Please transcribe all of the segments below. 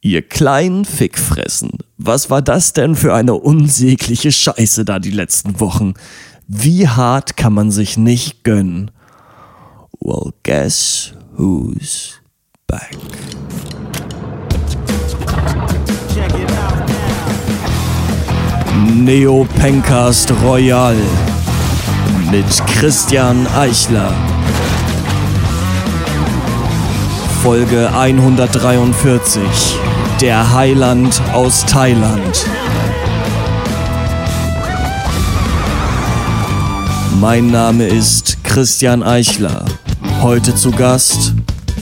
Ihr kleinen Fickfressen, was war das denn für eine unsägliche Scheiße da die letzten Wochen? Wie hart kann man sich nicht gönnen? Well, guess who's back? Neo Pencast Royal mit Christian Eichler. Folge 143. Der Heiland aus Thailand. Mein Name ist Christian Eichler. Heute zu Gast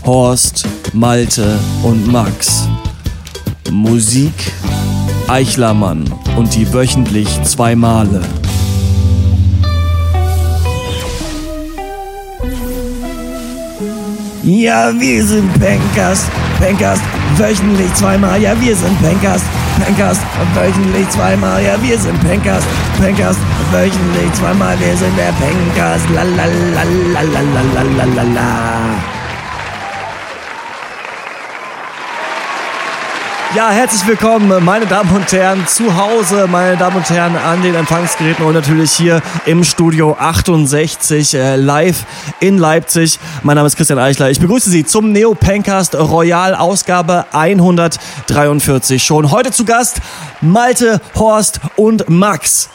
Horst, Malte und Max. Musik Eichlermann und die wöchentlich zwei Male. Ja, wir sind Pencast, Pencast, wöchentlich zweimal. Ja, wir sind Pencast, Pencast, wöchentlich zweimal. Ja, wir sind Pencast, Pencast, wöchentlich zweimal. Wir sind der Pencast, la la la la la la la la la. Ja, herzlich willkommen, meine Damen und Herren, zu Hause, meine Damen und Herren, an den Empfangsgeräten und natürlich hier im Studio 68 äh, live in Leipzig. Mein Name ist Christian Eichler. Ich begrüße Sie zum Neo Pencast Royal Ausgabe 143. Schon heute zu Gast Malte, Horst und Max.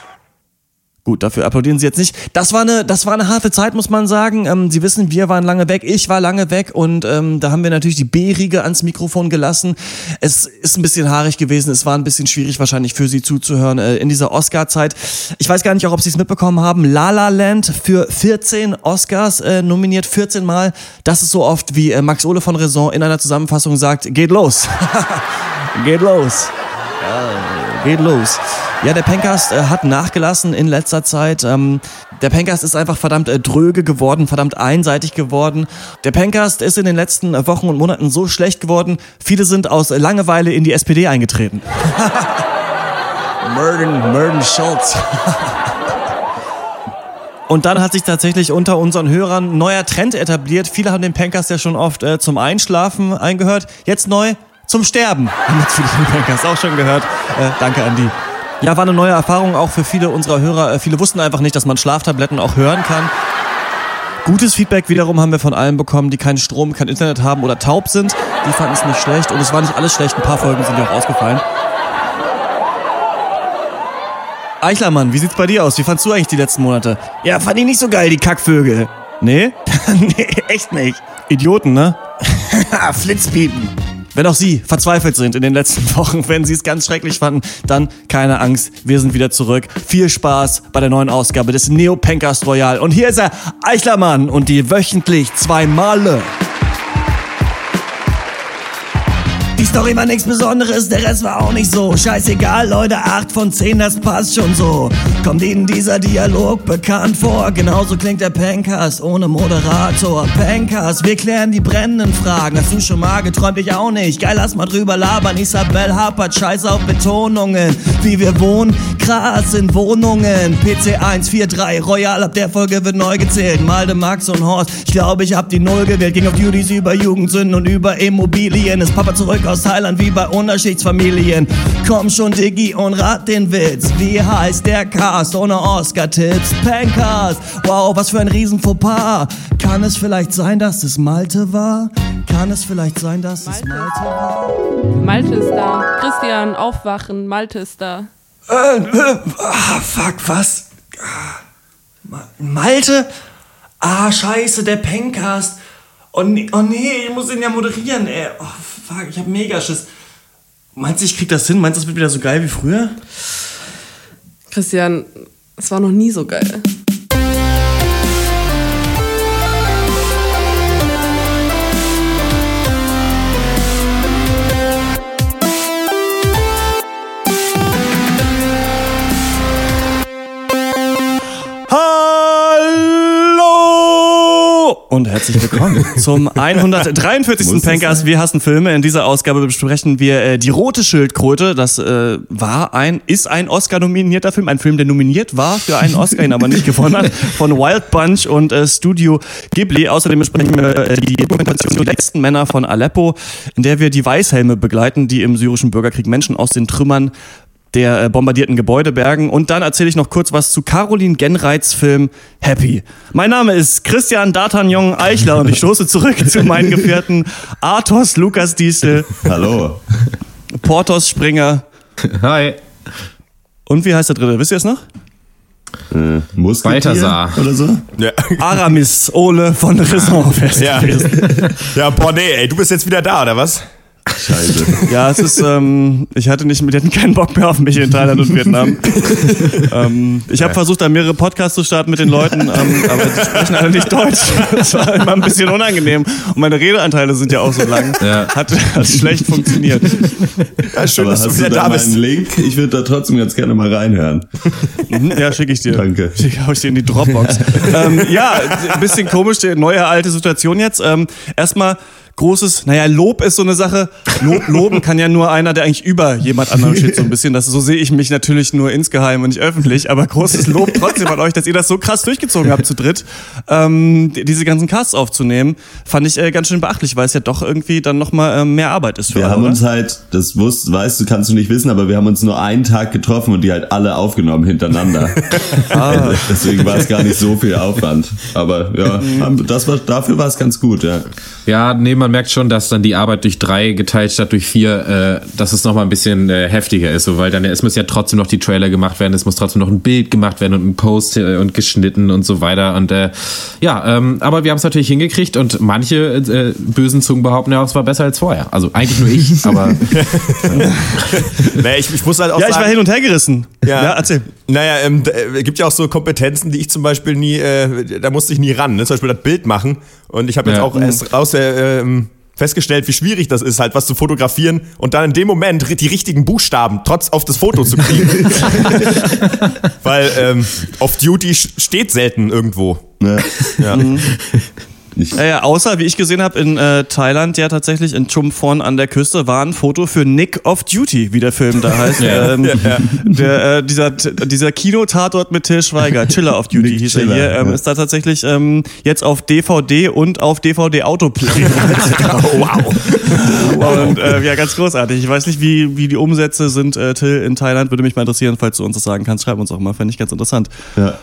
Gut, dafür applaudieren Sie jetzt nicht. Das war eine, das war eine harte Zeit, muss man sagen. Ähm, Sie wissen, wir waren lange weg, ich war lange weg und ähm, da haben wir natürlich die B-Riege ans Mikrofon gelassen. Es ist ein bisschen haarig gewesen, es war ein bisschen schwierig wahrscheinlich für Sie zuzuhören äh, in dieser Oscar-Zeit. Ich weiß gar nicht auch, ob Sie es mitbekommen haben. La La Land für 14 Oscars äh, nominiert, 14 Mal. Das ist so oft, wie äh, Max Ole von Raison in einer Zusammenfassung sagt, geht los. geht los. Ja, geht los. Ja, der Pencast äh, hat nachgelassen in letzter Zeit. Ähm, der Pencast ist einfach verdammt äh, dröge geworden, verdammt einseitig geworden. Der Pencast ist in den letzten äh, Wochen und Monaten so schlecht geworden, viele sind aus Langeweile in die SPD eingetreten. Murden, Murden Schultz. Und dann hat sich tatsächlich unter unseren Hörern ein neuer Trend etabliert. Viele haben den Pencast ja schon oft äh, zum Einschlafen eingehört. Jetzt neu zum Sterben. Haben natürlich den Pencast auch schon gehört. Äh, danke an die. Ja, war eine neue Erfahrung auch für viele unserer Hörer. Äh, viele wussten einfach nicht, dass man Schlaftabletten auch hören kann. Gutes Feedback wiederum haben wir von allen bekommen, die keinen Strom, kein Internet haben oder taub sind. Die fanden es nicht schlecht und es war nicht alles schlecht. Ein paar Folgen sind ja auch ausgefallen. Eichlermann, wie sieht's bei dir aus? Wie fandst du eigentlich die letzten Monate? Ja, fand ich nicht so geil, die Kackvögel. Nee? nee, echt nicht. Idioten, ne? Flitzpiepen. Wenn auch Sie verzweifelt sind in den letzten Wochen, wenn Sie es ganz schrecklich fanden, dann keine Angst, wir sind wieder zurück. Viel Spaß bei der neuen Ausgabe des Neo Royal. Und hier ist er, Eichlermann und die wöchentlich zwei Male. Story war nichts Besonderes, der Rest war auch nicht so. Scheißegal, Leute, 8 von 10, das passt schon so. Kommt Ihnen dieser Dialog bekannt vor? Genauso klingt der Pencast ohne Moderator. Pencast, wir klären die brennenden Fragen. Hast du schon mal geträumt? Ich auch nicht. Geil, lass mal drüber labern. Isabel hapert Scheiß auf Betonungen. Wie wir wohnen, krass in Wohnungen. PC 143, Royal, ab der Folge wird neu gezählt. Malde, Max und Horst. Ich glaube, ich hab die Null gewählt. Ging auf Duties über Jugendsünden und über Immobilien. Ist Papa zurück aus Thailand wie bei Unterschichtsfamilien. Komm schon, Diggi, und rat den Witz. Wie heißt der Cast ohne Oscar-Tipps? Pencast. Wow, was für ein riesen Fauxpas. Kann es vielleicht sein, dass es Malte war? Kann es vielleicht sein, dass es Malte war? Malte ist da. Christian, aufwachen. Malte ist da. Äh, äh, ah, fuck, was? Ah, Ma- Malte? Ah, scheiße, der Pencast. Oh nee, oh nee, ich muss ihn ja moderieren, ey. Oh, fuck, ich hab mega Schiss. Meinst du, ich krieg das hin? Meinst du, das wird wieder so geil wie früher? Christian, es war noch nie so geil. Und herzlich willkommen zum 143. Muss es Pankers. Wir hassen Filme. In dieser Ausgabe besprechen wir äh, die rote Schildkröte. Das äh, war ein, ist ein Oscar-nominierter Film, ein Film, der nominiert war für einen Oscar, ihn aber nicht gewonnen hat, von Wild Bunch und äh, Studio Ghibli. Außerdem besprechen wir äh, die Dokumentation Die letzten Männer von Aleppo, in der wir die Weißhelme begleiten, die im syrischen Bürgerkrieg Menschen aus den Trümmern der äh, bombardierten Gebäude bergen. Und dann erzähle ich noch kurz was zu Caroline Genreits Film Happy. Mein Name ist Christian D'Artagnan Eichler und ich stoße zurück zu meinen Gefährten Arthos Lukas Diesel, Hallo. Portos Springer Hi. und wie heißt der dritte? Wisst ihr es noch? Äh, Balthasar. oder so? Ja. Aramis Ole von Raison Ja. ja, boah, nee, ey, du bist jetzt wieder da, oder was? Scheiße. Ja, es ist, ähm, ich hatte nicht, die hatten keinen Bock mehr auf mich in Thailand und Vietnam. ähm, ich habe versucht, da mehrere Podcasts zu starten mit den Leuten, ähm, aber die sprechen alle nicht Deutsch. Das war immer ein bisschen unangenehm. Und meine Redeanteile sind ja auch so lang. Ja. Hat, hat schlecht funktioniert. Ja, schön, Aber dass du hast wieder du da da bist. meinen Link? Ich würde da trotzdem ganz gerne mal reinhören. Mhm, Ja, schicke ich dir. Danke. Schick, hau ich dir in die Dropbox. ähm, ja, ein bisschen komisch, die neue alte Situation jetzt. Ähm, erstmal großes, naja, Lob ist so eine Sache. Lob, loben kann ja nur einer, der eigentlich über jemand anderem steht, so ein bisschen. Das, so sehe ich mich natürlich nur insgeheim und nicht öffentlich. Aber großes Lob trotzdem an euch, dass ihr das so krass durchgezogen habt zu dritt. Ähm, die- diese ganzen Casts aufzunehmen, fand ich äh, ganz schön beachtlich, weil es ja doch irgendwie dann nochmal äh, mehr Arbeit ist für Wir alle, haben oder? uns halt, das wusst, weißt du, kannst du nicht wissen, aber wir haben uns nur einen Tag getroffen und die halt alle aufgenommen hintereinander. Ah. Deswegen war es gar nicht so viel Aufwand. Aber ja, haben- das war, dafür war es ganz gut, ja. Ja, nee, man merkt schon, dass dann die Arbeit durch drei geteilt statt durch vier, äh, dass es nochmal ein bisschen äh, heftiger ist, so, weil dann es müssen ja trotzdem noch die Trailer gemacht werden, es muss trotzdem noch ein Bild gemacht werden und ein Post äh, und geschnitten und so weiter. Und äh, ja, ähm, aber wir haben es natürlich hingekriegt und manche äh, bösen Zungen behaupten ja, es war besser als vorher. Also eigentlich nur ich, aber Nee, ich, ich muss halt auch Ja, ich war sagen, hin und her gerissen. Ja, erzähl. Naja, ähm, d- äh, gibt ja auch so Kompetenzen, die ich zum Beispiel nie, äh, da musste ich nie ran. Ne? Zum Beispiel das Bild machen. Und ich habe jetzt Ja. auch erst raus äh, ähm, festgestellt, wie schwierig das ist, halt was zu fotografieren und dann in dem Moment die richtigen Buchstaben trotz auf das Foto zu kriegen. Weil ähm, Off-Duty steht selten irgendwo. ja. Ja. Ich, Ja, ja, außer, wie ich gesehen habe, in äh, Thailand ja tatsächlich in Chumphon an der Küste war ein Foto für Nick of Duty, wie der Film da heißt. Ja. ähm, Der, äh, dieser, dieser Kinotatort mit Till Schweiger, Chiller of Duty Nick hieß er Chiller, hier, ähm, ja. ist da tatsächlich ähm, jetzt auf DVD und auf DVD Autoplay. wow. und äh, ja, ganz großartig. Ich weiß nicht, wie, wie die Umsätze sind, äh, Till, in Thailand. Würde mich mal interessieren, falls du uns das sagen kannst. Schreib uns auch mal, fände ich ganz interessant. ja.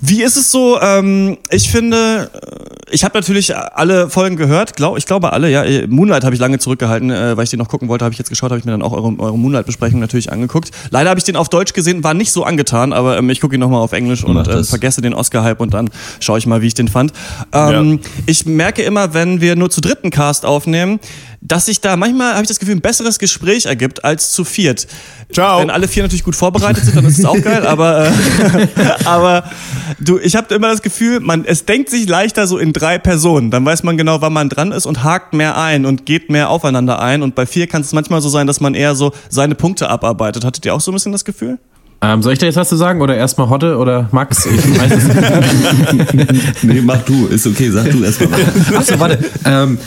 Wie ist es so? Ähm, ich finde, äh, ich habe natürlich alle Folgen gehört, glaub, ich glaube alle, ja. Äh, Moonlight habe ich lange zurückgehalten, äh, weil ich den noch gucken wollte, habe ich jetzt geschaut, habe ich mir dann auch eure, eure Moonlight-Besprechung natürlich angeguckt. Leider habe ich den auf Deutsch gesehen, war nicht so angetan, aber ähm, ich gucke ihn nochmal auf Englisch und Mach äh, vergesse den Oscar-Hype und dann schaue ich mal, wie ich den fand. Ähm, Ich merke immer, wenn wir nur zu dritten Cast aufnehmen, dass sich da manchmal, habe ich das Gefühl, ein besseres Gespräch ergibt als zu viert. Ciao. Wenn alle vier natürlich gut vorbereitet sind, dann ist es auch geil, aber, äh, aber du, ich habe immer das Gefühl, man, es denkt sich leichter so in drei Personen. Dann weiß man genau, wann man dran ist und hakt mehr ein und geht mehr aufeinander ein. Und bei vier kann es manchmal so sein, dass man eher so seine Punkte abarbeitet. Hattet ihr auch so ein bisschen das Gefühl? Ähm, soll ich da jetzt was zu sagen? Oder erstmal Hotte oder Max? Ich weiß es nicht. Nee, mach du, ist okay, sag du erstmal. Achso, warte. Ähm,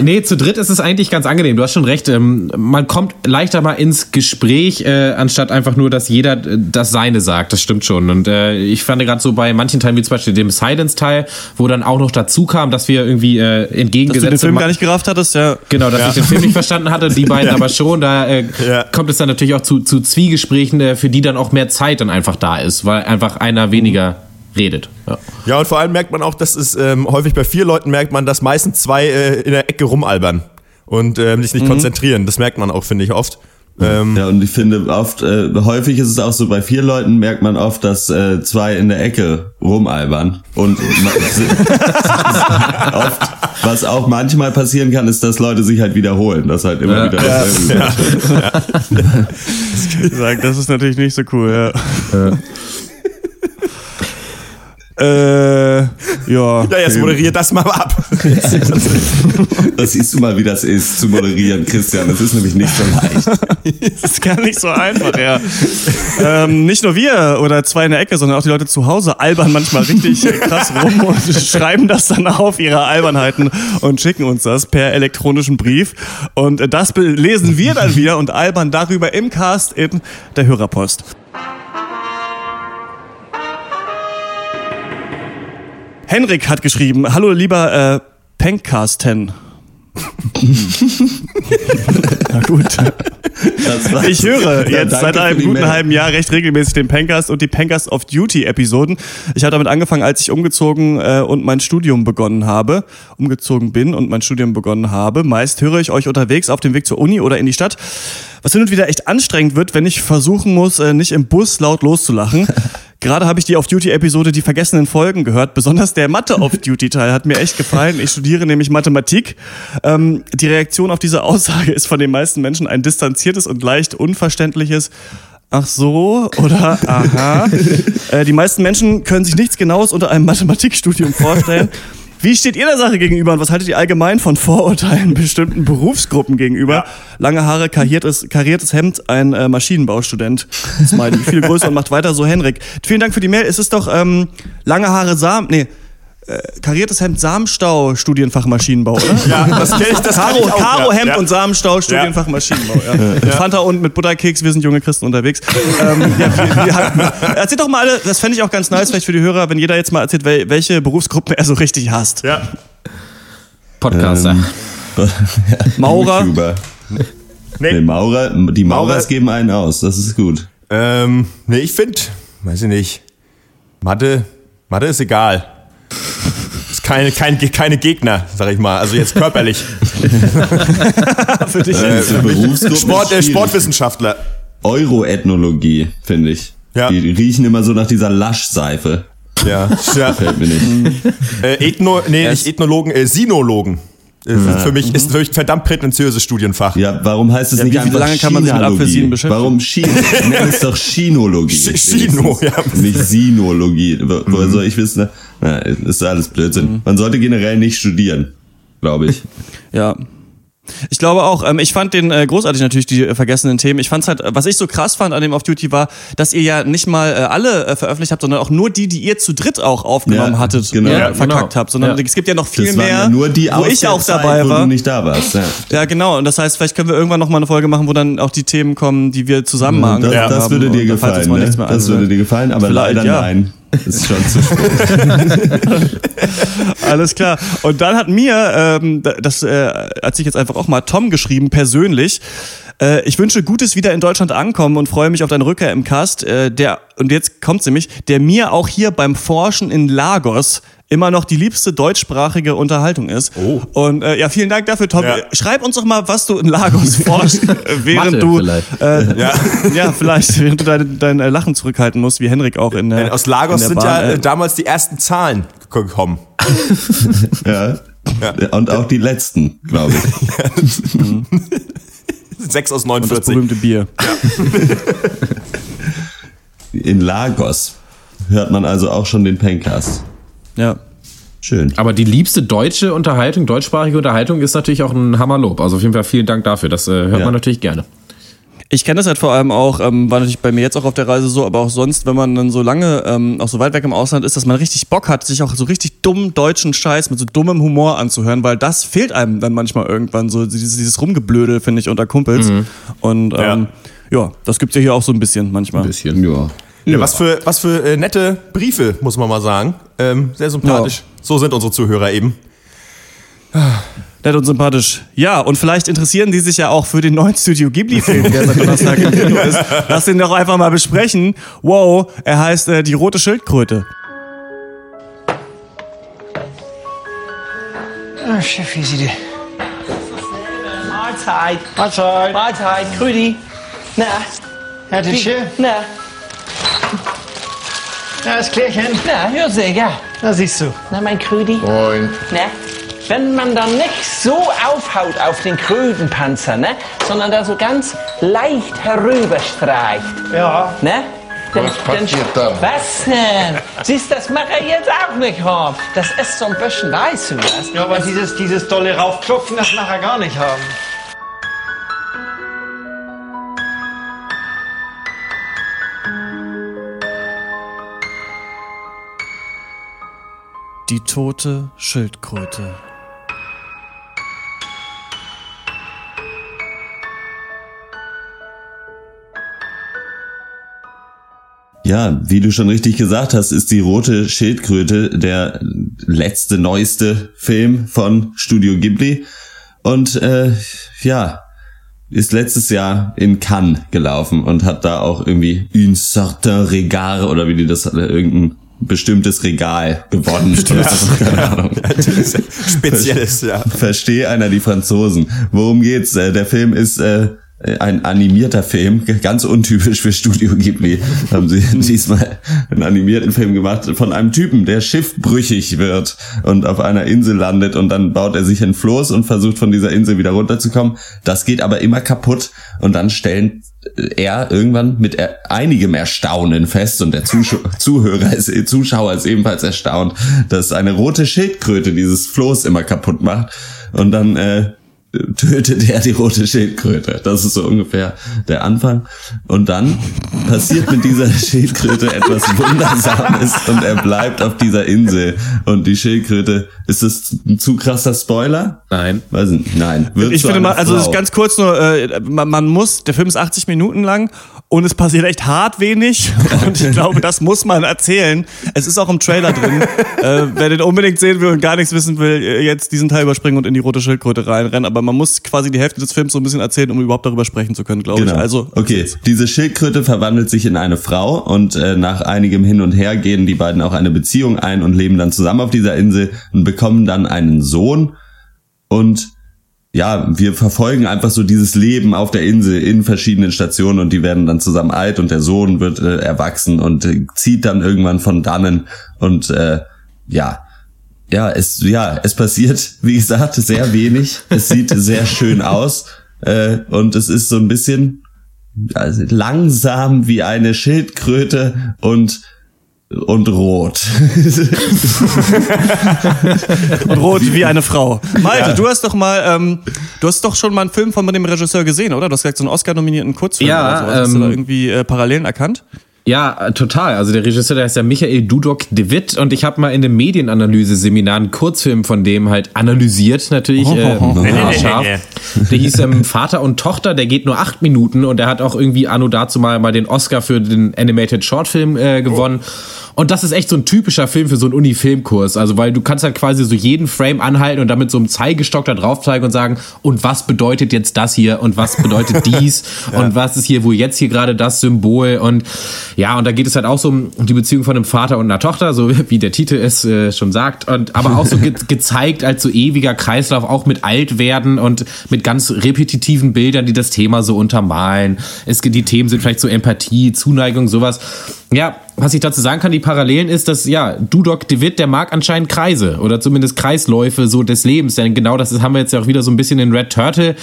nee, zu dritt ist es eigentlich ganz angenehm. Du hast schon recht. Ähm, man kommt leichter mal ins Gespräch, äh, anstatt einfach nur, dass jeder äh, das Seine sagt. Das stimmt schon. Und äh, ich fand gerade so bei manchen Teilen, wie zum Beispiel dem Silence-Teil, wo dann auch noch dazu kam, dass wir irgendwie äh, Dass du den Film gar nicht gerafft hattest, ja. Genau, dass ich den Film nicht verstanden hatte, die beiden aber schon. Da äh, Ja. kommt es dann natürlich auch zu, zu Zwiegesprächen, äh, für die dann auch mehr Zeit dann einfach da ist, weil einfach einer weniger redet. Ja. Ja, und vor allem merkt man auch, dass es ähm, häufig bei vier Leuten merkt man, dass meistens zwei äh, in der Ecke rumalbern und ähm, sich nicht konzentrieren. Das merkt man auch, finde ich, oft. Ähm, Ja, und ich finde oft, äh, häufig ist es auch so, bei vier Leuten merkt man oft, dass äh, zwei in der Ecke rumalbern. Und oft, was auch manchmal passieren kann, ist, dass Leute sich halt wiederholen. Das halt immer Ja. wieder dasselbe Sagen, das ist natürlich nicht so cool, ja. Äh, ja. Ja, jetzt moderier das mal ab. Das siehst du mal, wie das ist, zu moderieren, Christian. Das ist nämlich nicht so leicht. Das ist gar nicht so einfach, ja. ähm, nicht nur wir oder zwei in der Ecke, sondern auch die Leute zu Hause albern manchmal richtig krass rum und schreiben das dann auf ihre Albernheiten und schicken uns das per elektronischen Brief. Und das lesen wir dann wieder und albern darüber im Cast in der Hörerpost. Henrik hat geschrieben, hallo lieber äh, Penkcasten. Na gut. Ich höre Ja, jetzt danke seit einem guten Mail. halben Jahr recht regelmäßig den Pencast und die Pencast of Duty Episoden. Ich habe damit angefangen, als ich umgezogen äh, und mein Studium begonnen habe, umgezogen bin und mein Studium begonnen habe. Meist höre ich euch unterwegs auf dem Weg zur Uni oder in die Stadt. Was hin und wieder echt anstrengend wird, wenn ich versuchen muss, äh, nicht im Bus laut loszulachen. Gerade habe ich die Off-Duty-Episode Die vergessenen Folgen gehört. Besonders der Mathe-Off-Duty-Teil hat mir echt gefallen. Ich studiere nämlich Mathematik. Ähm, die Reaktion auf diese Aussage ist von den meisten Menschen ein distanziertes und leicht unverständliches Ach so oder aha. äh, die meisten Menschen können sich nichts Genaues unter einem Mathematikstudium vorstellen. Wie steht ihr der Sache gegenüber und was haltet ihr allgemein von Vorurteilen bestimmten Berufsgruppen gegenüber? Lange Haare, kariertes, kariertes Hemd, ein äh, Maschinenbaustudent. Smiley. Viel größer und macht weiter so, Henrik. Vielen Dank für die Mail. Es ist doch ähm, lange Haare, Samen, nee, äh, kariertes Hemd, Samenstau, Studienfach Maschinenbau, oder? Ja, das kenne ich, das Karo, ich auch, Karo ja. Hemd ja. und Samenstau, Studienfach Maschinenbau. Ja. Fanta und mit Butterkeks, wir sind junge Christen unterwegs. ähm, ja, wir, wir hatten, erzählt doch mal alle, das fände ich auch ganz nice, vielleicht für die Hörer, wenn jeder jetzt mal erzählt, wel, welche Berufsgruppen er so richtig hasst. Ja. Podcaster. Ähm, Maurer. YouTuber. Nee. Nee, Maurer, die Maurers Maurer- geben einen aus, das ist gut. Ähm, nee, ich finde, weiß ich nicht. Mathe, Mathe ist egal. Ist keine, kein, keine Gegner, sag ich mal. Also jetzt körperlich. Für dich. Äh, Sport, ist äh. Sportwissenschaftler. Euroethnologie, finde ich. Ja. Die riechen immer so nach dieser Laschseife. Ja. ja. Fällt mir nicht. Äh, Ethno, nee, nicht Ethnologen, äh, Sinologen. Äh, Für mich ist für mich ein verdammt prätentiöses Studienfach. Ja, warum heißt es Ja, nicht wie- wie einfach lange kann man sich mit? Apfelsinen beschäftigen? Warum Chi? Nenn es doch Chinologie. Ch- Chino, ja. Nicht Sinologie. Wo- Woher soll ich wissen? Na, ist alles Blödsinn. Man sollte generell nicht studieren, glaube ich. Ja. Ich glaube auch, ähm, ich fand den äh, großartig natürlich, die äh, vergessenen Themen. Ich fand's halt, äh, was ich so krass fand an dem Off Duty war, dass ihr ja nicht mal äh, alle äh, veröffentlicht habt, sondern auch nur die, die ihr zu dritt auch aufgenommen Ja, hattet, genau. äh, Ja, verkackt genau. habt, sondern Ja. es gibt ja noch viel Das mehr, nur die wo ich auch Zeit, dabei wo war. du nicht da warst. Ja. Ja, genau. Und das heißt, vielleicht können wir irgendwann noch mal eine Folge machen, wo dann auch die Themen kommen, die wir zusammen Das, angefangen das haben. würde dir gefallen. Ne? Das würde dir gefallen, aber Vielleicht, leider ja. Nein. Ist schon zu spät. Alles klar. Und dann hat mir, ähm, das äh, hat sich jetzt einfach auch mal Tom geschrieben, persönlich. Äh, ich wünsche Gutes wieder in Deutschland ankommen und freue mich auf deine Rückkehr im Cast. Äh, der, und jetzt kommt's nämlich, der mir auch hier beim Forschen in Lagos immer noch die liebste deutschsprachige Unterhaltung ist. Oh. Und äh, ja, vielen Dank dafür, Tom. Ja. Schreib uns doch mal, was du in Lagos forschst, äh, während Mathe du vielleicht. Äh, Ja. ja, vielleicht, während du dein, dein äh, Lachen zurückhalten musst, wie Henrik auch in der Aus Lagos in sind der ja Bahn, äh, damals die ersten Zahlen gekommen. ja. Und auch die letzten, glaube ich. Sechs aus das 49. berühmte Bier. In Lagos hört man also auch schon den Pencast. Ja. Schön. Aber die liebste deutsche Unterhaltung, deutschsprachige Unterhaltung ist natürlich auch ein Hammerlob. Also auf jeden Fall vielen Dank dafür. Das äh, hört Ja. man natürlich gerne. Ich kenne das halt vor allem auch, ähm, war natürlich bei mir jetzt auch auf der Reise so, aber auch sonst, wenn man dann so lange, ähm, auch so weit weg im Ausland ist, dass man richtig Bock hat, sich auch so richtig dummen deutschen Scheiß mit so dummem Humor anzuhören, weil das fehlt einem dann manchmal irgendwann so, dieses, dieses Rumgeblödel, finde ich, unter Kumpels. Und ähm, ja. das gibt's ja hier auch so ein bisschen manchmal. bisschen. Ja. Ja, was für, was für äh, nette Briefe, muss man mal sagen. Ähm, sehr sympathisch. So sind unsere Zuhörer eben. Nett und sympathisch. Ja, und vielleicht interessieren die sich ja auch für den neuen Studio Ghibli-Film, der seit Donnerstag im Kino ist. Lass den doch einfach mal besprechen. Wow, er heißt äh, Die rote Schildkröte. Oh, chef, wie er? Mahlzeit. Mahlzeit. Mahlzeit. Krudi. Na. Ja, is je. Na. Ja, das Klärchen. Na, hör sehr. Da siehst du. Na, mein Krudi. Moin. Ne? Wenn man dann nicht so aufhaut auf den Krötenpanzer, ne? sondern da so ganz leicht herüberstreicht, Ja. ne? Dann, Was passiert da? Was denn? Siehst, das mache ich jetzt auch nicht haben. Das ist so ein bisschen weiß, du weißt. Ja, aber dieses, dieses dolle Raufklopfen, das nachher gar nicht haben. Die tote Schildkröte. Ja, wie du schon richtig gesagt hast, ist die rote Schildkröte der letzte, neueste Film von Studio Ghibli. Und äh, ja, ist letztes Jahr in Cannes gelaufen und hat da auch irgendwie une certain regard oder wie die das äh, irgendein bestimmtes Regal gewonnen. Keine Ahnung. Spezielles, ja. Verstehe einer die Franzosen. Worum geht's? Äh, Der Film ist äh, ein animierter Film, ganz untypisch für Studio Ghibli. Haben sie diesmal einen animierten Film gemacht von einem Typen, der schiffbrüchig wird und auf einer Insel landet und dann baut er sich ein Floß und versucht von dieser Insel wieder runterzukommen. Das geht aber immer kaputt und dann stellen er irgendwann mit einigem Erstaunen fest und der Zuhörer ist, Zuschauer ist ebenfalls erstaunt, dass eine rote Schildkröte dieses Floß immer kaputt macht und dann äh, tötet er die rote Schildkröte. Das ist so ungefähr der Anfang. Und dann passiert mit dieser Schildkröte etwas Wundersames und er bleibt auf dieser Insel. Und die Schildkröte, ist das ein zu krasser Spoiler? Nein. Weiß nicht. Nein. Wird Ich finde mal, also ganz kurz nur, äh, man, man muss, der Film ist 80 Minuten lang und es passiert echt hart wenig und ich glaube, das muss man erzählen. Es ist auch im Trailer drin. äh, wer den unbedingt sehen will und gar nichts wissen will, äh, jetzt diesen Teil überspringen und in die rote Schildkröte reinrennen. Aber man muss quasi die Hälfte des Films so ein bisschen erzählen, um überhaupt darüber sprechen zu können, glaube ich. Also, Genau. okay, diese Schildkröte verwandelt sich in eine Frau und äh, nach einigem Hin und Her gehen die beiden auch eine Beziehung ein und leben dann zusammen auf dieser Insel und bekommen dann einen Sohn und ja, wir verfolgen einfach so dieses Leben auf der Insel in verschiedenen Stationen und die werden dann zusammen alt und der Sohn wird äh, erwachsen und äh, zieht dann irgendwann von dannen und äh, ja, ja, es ja, es passiert, wie gesagt, sehr wenig. Es sieht sehr schön aus äh, und es ist so ein bisschen also langsam wie eine Schildkröte und und rot. und rot wie eine Frau. Malte, du hast doch mal, ähm, du hast doch schon mal einen Film von dem Regisseur gesehen, oder? Du hast gesagt, so einen Oscar-nominierten Kurzfilm Ja, oder sowas. Hast du ähm, da irgendwie äh, Parallelen erkannt? Ja, äh, total. Also der Regisseur, der heißt ja Michael Dudok de Witt und ich habe mal in dem Medienanalyse-Seminar einen Kurzfilm von dem halt analysiert, natürlich äh, haarscharf. Der hieß ähm, Vater und Tochter, der geht nur acht Minuten und der hat auch irgendwie anno dazu mal, mal den Oscar für den Animated Shortfilm äh, gewonnen. Und das ist echt so ein typischer Film für so einen Uni-Filmkurs. Also, weil du kannst halt quasi so jeden Frame anhalten und damit so einem Zeigestock da drauf zeigen und sagen, und was bedeutet jetzt das hier und was bedeutet dies und was ist hier, wo jetzt hier gerade das Symbol und ja, und da geht es halt auch so um die Beziehung von einem Vater und einer Tochter, so wie der Titel es äh, schon sagt. Und aber auch so ge gezeigt als so ewiger Kreislauf, auch mit Altwerden und mit ganz repetitiven Bildern, die das Thema so untermalen. Es, die Themen sind vielleicht so Empathie, Zuneigung, sowas. Ja, was ich dazu sagen kann, die Parallelen ist, dass, ja, Dudok de Witt, der mag anscheinend Kreise oder zumindest Kreisläufe so des Lebens. Denn genau das haben wir jetzt ja auch wieder so ein bisschen in Red Turtle.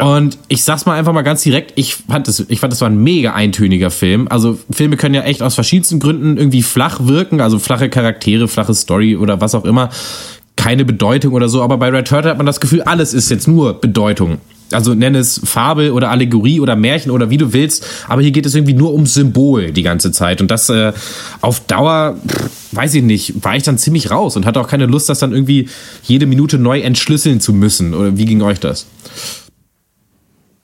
Und ich sag's mal einfach mal ganz direkt, ich fand das, ich fand das war ein mega eintöniger Film. Also Filme können ja echt aus verschiedensten Gründen irgendwie flach wirken, also flache Charaktere, flache Story oder was auch immer. Keine Bedeutung oder so, aber bei Red Turtle hat man das Gefühl, alles ist jetzt nur Bedeutung also nenne es Fabel oder Allegorie oder Märchen oder wie du willst, aber hier geht es irgendwie nur um Symbol die ganze Zeit und das äh, auf Dauer, pff, weiß ich nicht, war ich dann ziemlich raus und hatte auch keine Lust, das dann irgendwie jede Minute neu entschlüsseln zu müssen oder wie ging euch das?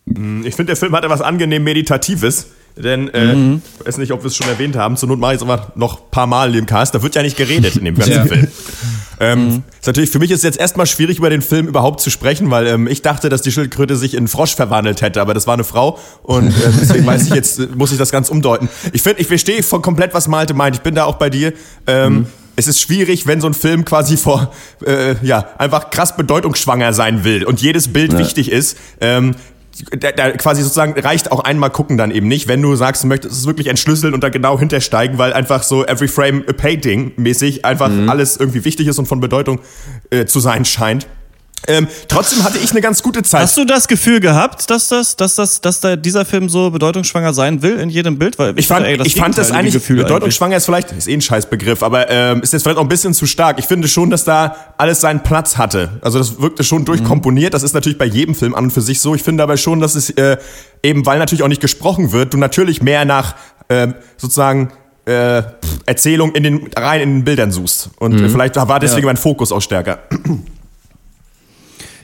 Ich finde, der Film hat etwas angenehm Meditatives. Denn, äh, Mhm. ich weiß nicht, ob wir es schon erwähnt haben, zur Not mache ich es aber noch ein paar Mal in dem Cast. Da wird ja nicht geredet in dem ganzen Ja. Film. Ähm, Mhm. ist natürlich, für mich ist es jetzt erstmal schwierig, über den Film überhaupt zu sprechen, weil ähm, ich dachte, dass die Schildkröte sich in einen Frosch verwandelt hätte, aber das war eine Frau und äh, deswegen weiß ich jetzt, muss ich das ganz umdeuten. Ich finde, ich verstehe von komplett, was Malte meint. Ich bin da auch bei dir. Ähm, Es ist schwierig, wenn so ein Film quasi vor, äh, ja, einfach krass bedeutungsschwanger sein will und jedes Bild wichtig ist. Ähm, da, da quasi sozusagen reicht auch einmal gucken dann eben nicht, wenn du sagst, du möchtest es wirklich entschlüsseln und da genau hintersteigen, weil einfach so every frame a painting mäßig einfach alles irgendwie wichtig ist und von Bedeutung äh, zu sein scheint. Ähm, trotzdem hatte ich eine ganz gute Zeit. Hast du das Gefühl gehabt, dass das, dass das, dass da dieser Film so bedeutungsschwanger sein will in jedem Bild? Weil ich fand, ey, ich fand das eigentlich, Gefühl bedeutungsschwanger ist vielleicht, ist eh ein Scheißbegriff, aber ähm, ist jetzt vielleicht auch ein bisschen zu stark. Ich finde schon, dass da alles seinen Platz hatte. Also das wirkte schon durchkomponiert. Das ist natürlich bei jedem Film an und für sich so. Ich finde aber schon, dass es äh, eben, weil natürlich auch nicht gesprochen wird, du natürlich mehr nach ähm, sozusagen äh, Erzählung in den rein in den Bildern suchst. Und äh, vielleicht war deswegen mein Fokus auch stärker.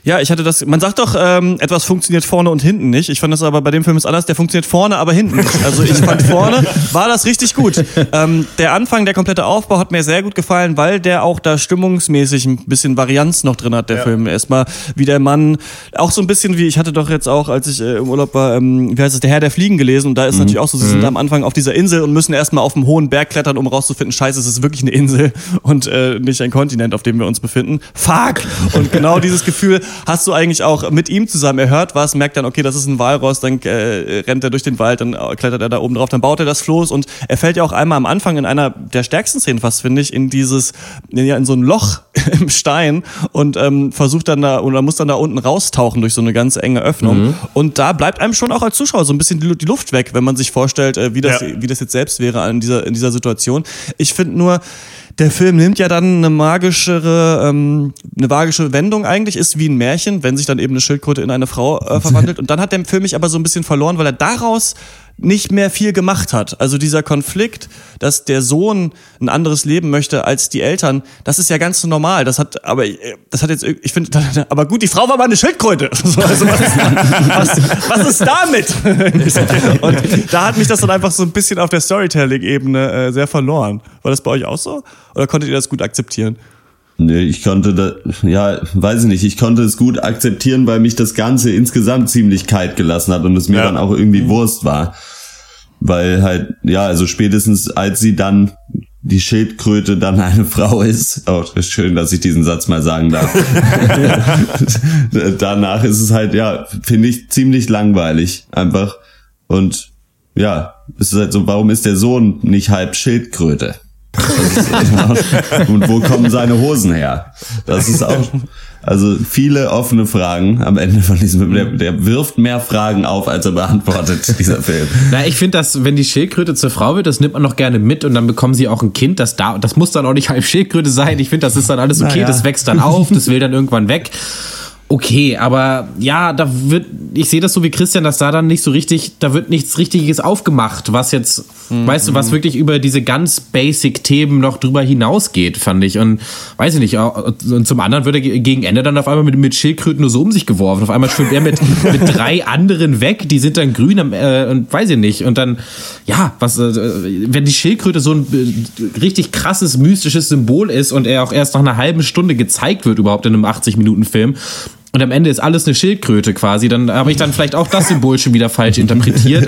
Ja, ich hatte das. Man sagt doch, ähm, etwas funktioniert vorne und hinten nicht. Ich fand das aber bei dem Film ist anders. Der funktioniert vorne, aber hinten nicht. Also ich fand vorne war das richtig gut. Ähm, der Anfang, der komplette Aufbau hat mir sehr gut gefallen, weil der auch da stimmungsmäßig ein bisschen Varianz noch drin hat. Der Film erstmal wie der Mann, auch so ein bisschen wie ich hatte doch jetzt auch, als ich äh, im Urlaub war, ähm, wie heißt es, der Herr der Fliegen gelesen. Und da ist natürlich auch so, sie sind am Anfang auf dieser Insel und müssen erstmal auf dem hohen Berg klettern, um rauszufinden, Scheiße, es ist wirklich eine Insel und äh, nicht ein Kontinent, auf dem wir uns befinden. Fuck! Und genau dieses Gefühl hast du eigentlich auch mit ihm zusammen. Er hört was, merkt dann, okay, das ist ein Walross, dann äh, rennt er durch den Wald, dann äh, klettert er da oben drauf, dann baut er das Floß und er fällt ja auch einmal am Anfang in einer der stärksten Szenen fast, finde ich, in dieses, ja, in so ein Loch im Stein und ähm, versucht dann da oder muss dann da unten raustauchen durch so eine ganz enge Öffnung. Und da bleibt einem schon auch als Zuschauer so ein bisschen die, die Luft weg, wenn man sich vorstellt, äh, wie, das, Ja. wie das jetzt selbst wäre in dieser, in dieser Situation. Ich finde nur, der Film nimmt ja dann eine magischere, ähm, eine magische Wendung eigentlich, ist wie ein Märchen, wenn sich dann eben eine Schildkröte in eine Frau äh, verwandelt. Und dann hat der Film mich aber so ein bisschen verloren, weil er daraus nicht mehr viel gemacht hat. Also dieser Konflikt, dass der Sohn ein anderes Leben möchte als die Eltern, das ist ja ganz normal. Das hat, aber äh, das hat jetzt, ich finde, aber gut, die Frau war mal eine Schildkröte. So, Also was, was, was ist damit? Und da hat mich das dann einfach so ein bisschen auf der Storytelling-Ebene äh, sehr verloren. War das bei euch auch so? Oder konntet ihr das gut akzeptieren? Nee, ich konnte da, ja, weiß ich nicht, ich konnte es gut akzeptieren, weil mich das Ganze insgesamt ziemlich kalt gelassen hat und es mir Ja. dann auch irgendwie Wurst war. Weil halt, ja, also spätestens als sie dann die Schildkröte dann eine Frau ist, oh, schön, dass ich diesen Satz mal sagen darf. Danach ist es halt, ja, finde ich ziemlich langweilig einfach. Und ja, es ist halt so, warum ist der Sohn nicht halb Schildkröte? Und wo kommen seine Hosen her? Das ist auch, also viele offene Fragen am Ende von diesem Film. Der, der wirft mehr Fragen auf, als er beantwortet, dieser Film. Na, ich finde, dass wenn die Schildkröte zur Frau wird, das nimmt man noch gerne mit und dann bekommen sie auch ein Kind. Das, da, das muss dann auch nicht halb Schildkröte sein. Ich finde, das ist dann alles okay. Naja. Das wächst dann auf, das will dann irgendwann weg. Okay, aber ja, da wird, ich sehe das so wie Christian, dass da dann nicht so richtig, da wird nichts Richtiges aufgemacht, was jetzt, weißt du, was wirklich über diese ganz basic Themen noch drüber hinausgeht, fand ich. Und weiß ich nicht, und zum anderen wird er ge- gegen Ende dann auf einmal mit, mit Schildkröten nur so um sich geworfen. Auf einmal schwimmt er mit, mit drei anderen weg, die sind dann grün am, äh, und weiß ich nicht. Und dann, ja, was, äh, wenn die Schildkröte so ein äh, richtig krasses, mystisches Symbol ist und er auch erst nach einer halben Stunde gezeigt wird, überhaupt in einem 80-Minuten-Film, und am Ende ist alles eine Schildkröte quasi, dann habe ich dann vielleicht auch das Symbol schon wieder falsch interpretiert.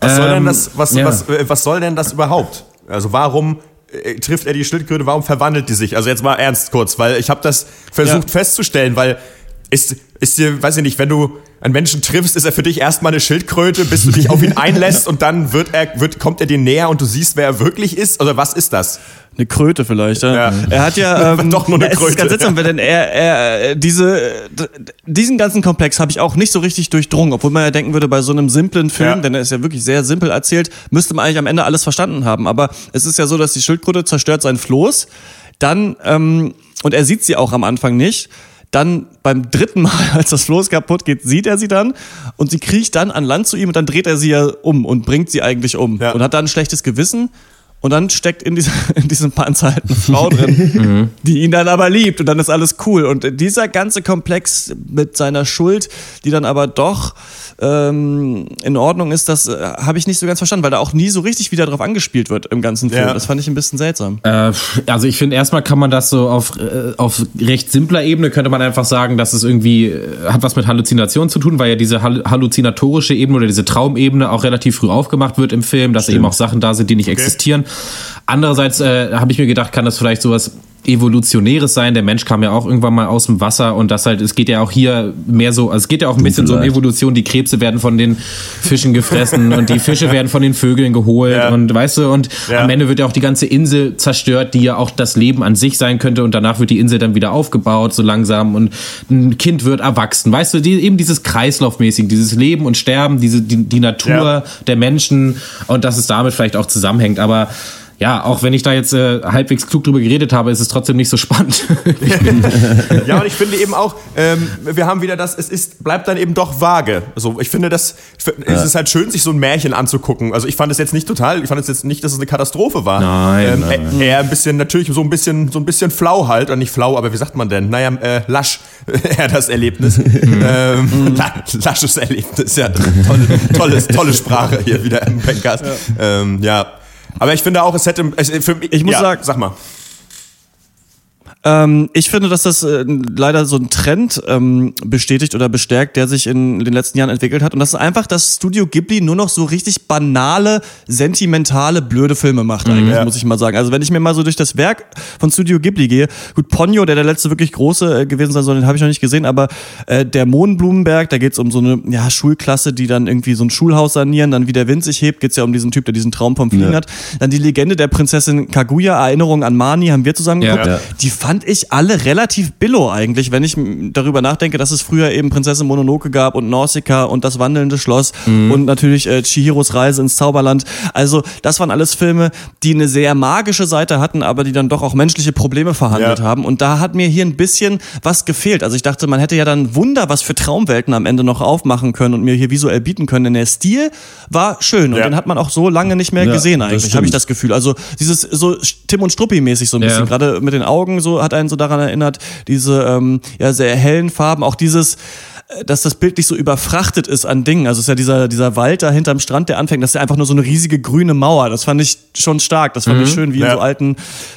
Was soll denn ähm, das, was, ja. was, äh, was soll denn das überhaupt? Also warum äh, trifft er die Schildkröte, warum verwandelt die sich? Also jetzt mal ernst kurz, weil ich habe das versucht festzustellen, weil ist, ist dir, weiß ich nicht, wenn du einen Menschen triffst, ist er für dich erstmal eine Schildkröte, bis du dich auf ihn einlässt und dann wird er, wird, kommt er dir näher und du siehst, wer er wirklich ist? Oder was ist das? Eine Kröte vielleicht, ja. Ja. Er hat ja ähm, Doch nur eine ja, es Kröte. Ist ganz seltsam, weil denn er, er diese diesen ganzen Komplex habe ich auch nicht so richtig durchdrungen, obwohl man ja denken würde, bei so einem simplen Film, Ja. denn er ist ja wirklich sehr simpel erzählt, müsste man eigentlich am Ende alles verstanden haben. Aber es ist ja so, dass die Schildkröte zerstört sein Floß, dann ähm, und er sieht sie auch am Anfang nicht. Dann beim dritten Mal, als das Floß kaputt geht, sieht er sie dann und sie kriecht dann an Land zu ihm und dann dreht er sie ja um und bringt sie eigentlich um Ja. und hat dann ein schlechtes Gewissen und dann steckt in, dieser, in diesem Panzer halt eine Frau drin, die ihn dann aber liebt und dann ist alles cool. Und dieser ganze Komplex mit seiner Schuld, die dann aber doch ähm, in Ordnung ist, das äh, habe ich nicht so ganz verstanden, weil da auch nie so richtig wieder drauf angespielt wird im ganzen Film. Ja. Das fand ich ein bisschen seltsam. Äh, also ich finde, erstmal kann man das so auf, äh, auf recht simpler Ebene, könnte man einfach sagen, dass es irgendwie äh, hat was mit Halluzination zu tun, weil ja diese hall halluzinatorische Ebene oder diese Traumebene auch relativ früh aufgemacht wird im Film, dass eben auch Sachen da sind, die nicht existieren. Andererseits äh, habe ich mir gedacht, kann das vielleicht sowas evolutionäres sein. Der Mensch kam ja auch irgendwann mal aus dem Wasser und das halt, es geht ja auch hier mehr so, also es geht ja auch ein bisschen so um Evolution. Die Krebse werden von den Fischen gefressen und die Fische werden von den Vögeln geholt Ja. und weißt du, und Ja. am Ende wird ja auch die ganze Insel zerstört, die ja auch das Leben an sich sein könnte und danach wird die Insel dann wieder aufgebaut, so langsam und ein Kind wird erwachsen. Weißt du, die, eben dieses Kreislaufmäßig, dieses Leben und Sterben, diese, die, die Natur Ja. der Menschen und dass es damit vielleicht auch zusammenhängt, aber ja, auch wenn ich da jetzt äh, halbwegs klug drüber geredet habe, ist es trotzdem nicht so spannend. Ja, und ich finde eben auch, ähm, wir haben wieder das, es ist, bleibt dann eben doch vage. Also ich finde das, es ist halt schön, sich so ein Märchen anzugucken. Also ich fand es jetzt nicht total, ich fand es jetzt nicht, dass es eine Katastrophe war. Nein, ähm, nein, äh, Eher ein bisschen, natürlich so ein bisschen, so ein bisschen flau halt, oder nicht flau, aber wie sagt man denn? Naja, äh, lasch, eher das Erlebnis. ähm, la- lasches Erlebnis, ja. Tolle, tolles, tolle Sprache hier wieder im Podcast. Ja. Ähm, ja. Aber ich finde auch, es hätte, es, für Ich muss ja, sagen- sag mal. Ähm, ich finde, dass das äh, leider so ein Trend ähm, bestätigt oder bestärkt, der sich in den letzten Jahren entwickelt hat. Und das ist einfach, dass Studio Ghibli nur noch so richtig banale, sentimentale, blöde Filme macht, eigentlich, Ja. muss ich mal sagen. Also wenn ich mir mal so durch das Werk von Studio Ghibli gehe, gut, Ponyo, der der letzte wirklich große äh, gewesen sein soll, den habe ich noch nicht gesehen, aber äh, der Mohnblumenberg, da geht's um so eine ja, Schulklasse, die dann irgendwie so ein Schulhaus sanieren, dann wie der Wind sich hebt, geht's ja um diesen Typ, der diesen Traum vom Fliegen Ja. hat. Dann die Legende der Prinzessin Kaguya, Erinnerung an Mani, haben wir zusammen geguckt. Ja. Die fand ich alle relativ billow eigentlich, wenn ich darüber nachdenke, dass es früher eben Prinzessin Mononoke gab und Nausicaa und das wandelnde Schloss und natürlich äh, Chihiros Reise ins Zauberland. Also das waren alles Filme, die eine sehr magische Seite hatten, aber die dann doch auch menschliche Probleme verhandelt Ja. haben. Und da hat mir hier ein bisschen was gefehlt. Also ich dachte, man hätte ja dann Wunder, was für Traumwelten am Ende noch aufmachen können und mir hier visuell bieten können. Denn der Stil war schön und Ja. den hat man auch so lange nicht mehr Ja, gesehen eigentlich, habe ich das Gefühl. Also dieses so Tim und Struppi mäßig so ein bisschen, gerade mit den Augen so hat einen so daran erinnert, diese ähm, ja sehr hellen Farben, auch dieses äh, dass das Bild nicht so überfrachtet ist an Dingen. Also es ist ja dieser, dieser Wald da hinterm Strand, der anfängt, das ist ja einfach nur so eine riesige grüne Mauer. Das fand ich schon stark. Das fand ich schön, wie in Ja. so alten,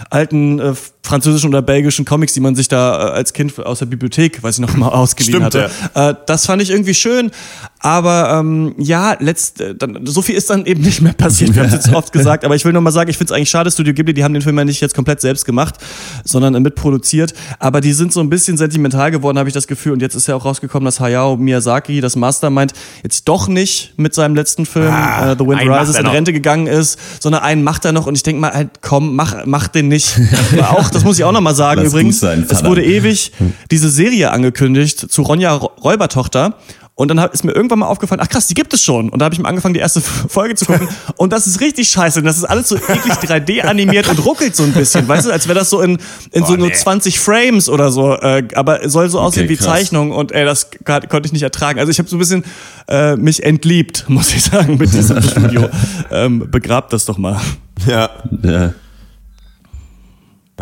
alten äh, französischen oder belgischen Comics, die man sich da äh, als Kind aus der Bibliothek, weiß ich noch mal, ausgeliehen Stimmt, hatte. Äh, das fand ich irgendwie schön. Aber ähm, ja, letzt, äh, dann, so viel ist dann eben nicht mehr passiert. Wir haben es jetzt oft gesagt. Aber ich will noch mal sagen, ich finde es eigentlich schade, Studio Ghibli, die haben den Film ja nicht jetzt komplett selbst gemacht, sondern mitproduziert. Aber die sind so ein bisschen sentimental geworden, habe ich das Gefühl. Und jetzt ist ja auch rausgekommen, dass Hayao Miyazaki, das Mastermind, jetzt doch nicht mit seinem letzten Film Ah, äh, The Wind Rises in. Rente gegangen ist, sondern einen macht er noch. Und ich denke mal, halt, komm, mach, mach den nicht. Auch, das muss ich auch noch mal sagen Lass übrigens. sein, es wurde ewig diese Serie angekündigt zu Ronja Ro- Räubertochter. Und dann ist mir irgendwann mal aufgefallen, ach krass, die gibt es schon. Und da habe ich mal angefangen, die erste Folge zu gucken. Und das ist richtig scheiße. Und das ist alles so eklig 3D animiert und ruckelt so ein bisschen. Weißt du, als wäre das so in, in so Boah, nur nee. 20 Frames oder so. Äh, aber soll so aussehen wie krass. Zeichnung. Und ey, das konnte ich nicht ertragen. Also ich habe so ein bisschen äh, mich entliebt, muss ich sagen, mit diesem Studio. Ähm, begrabt das doch mal. Ja. Ja,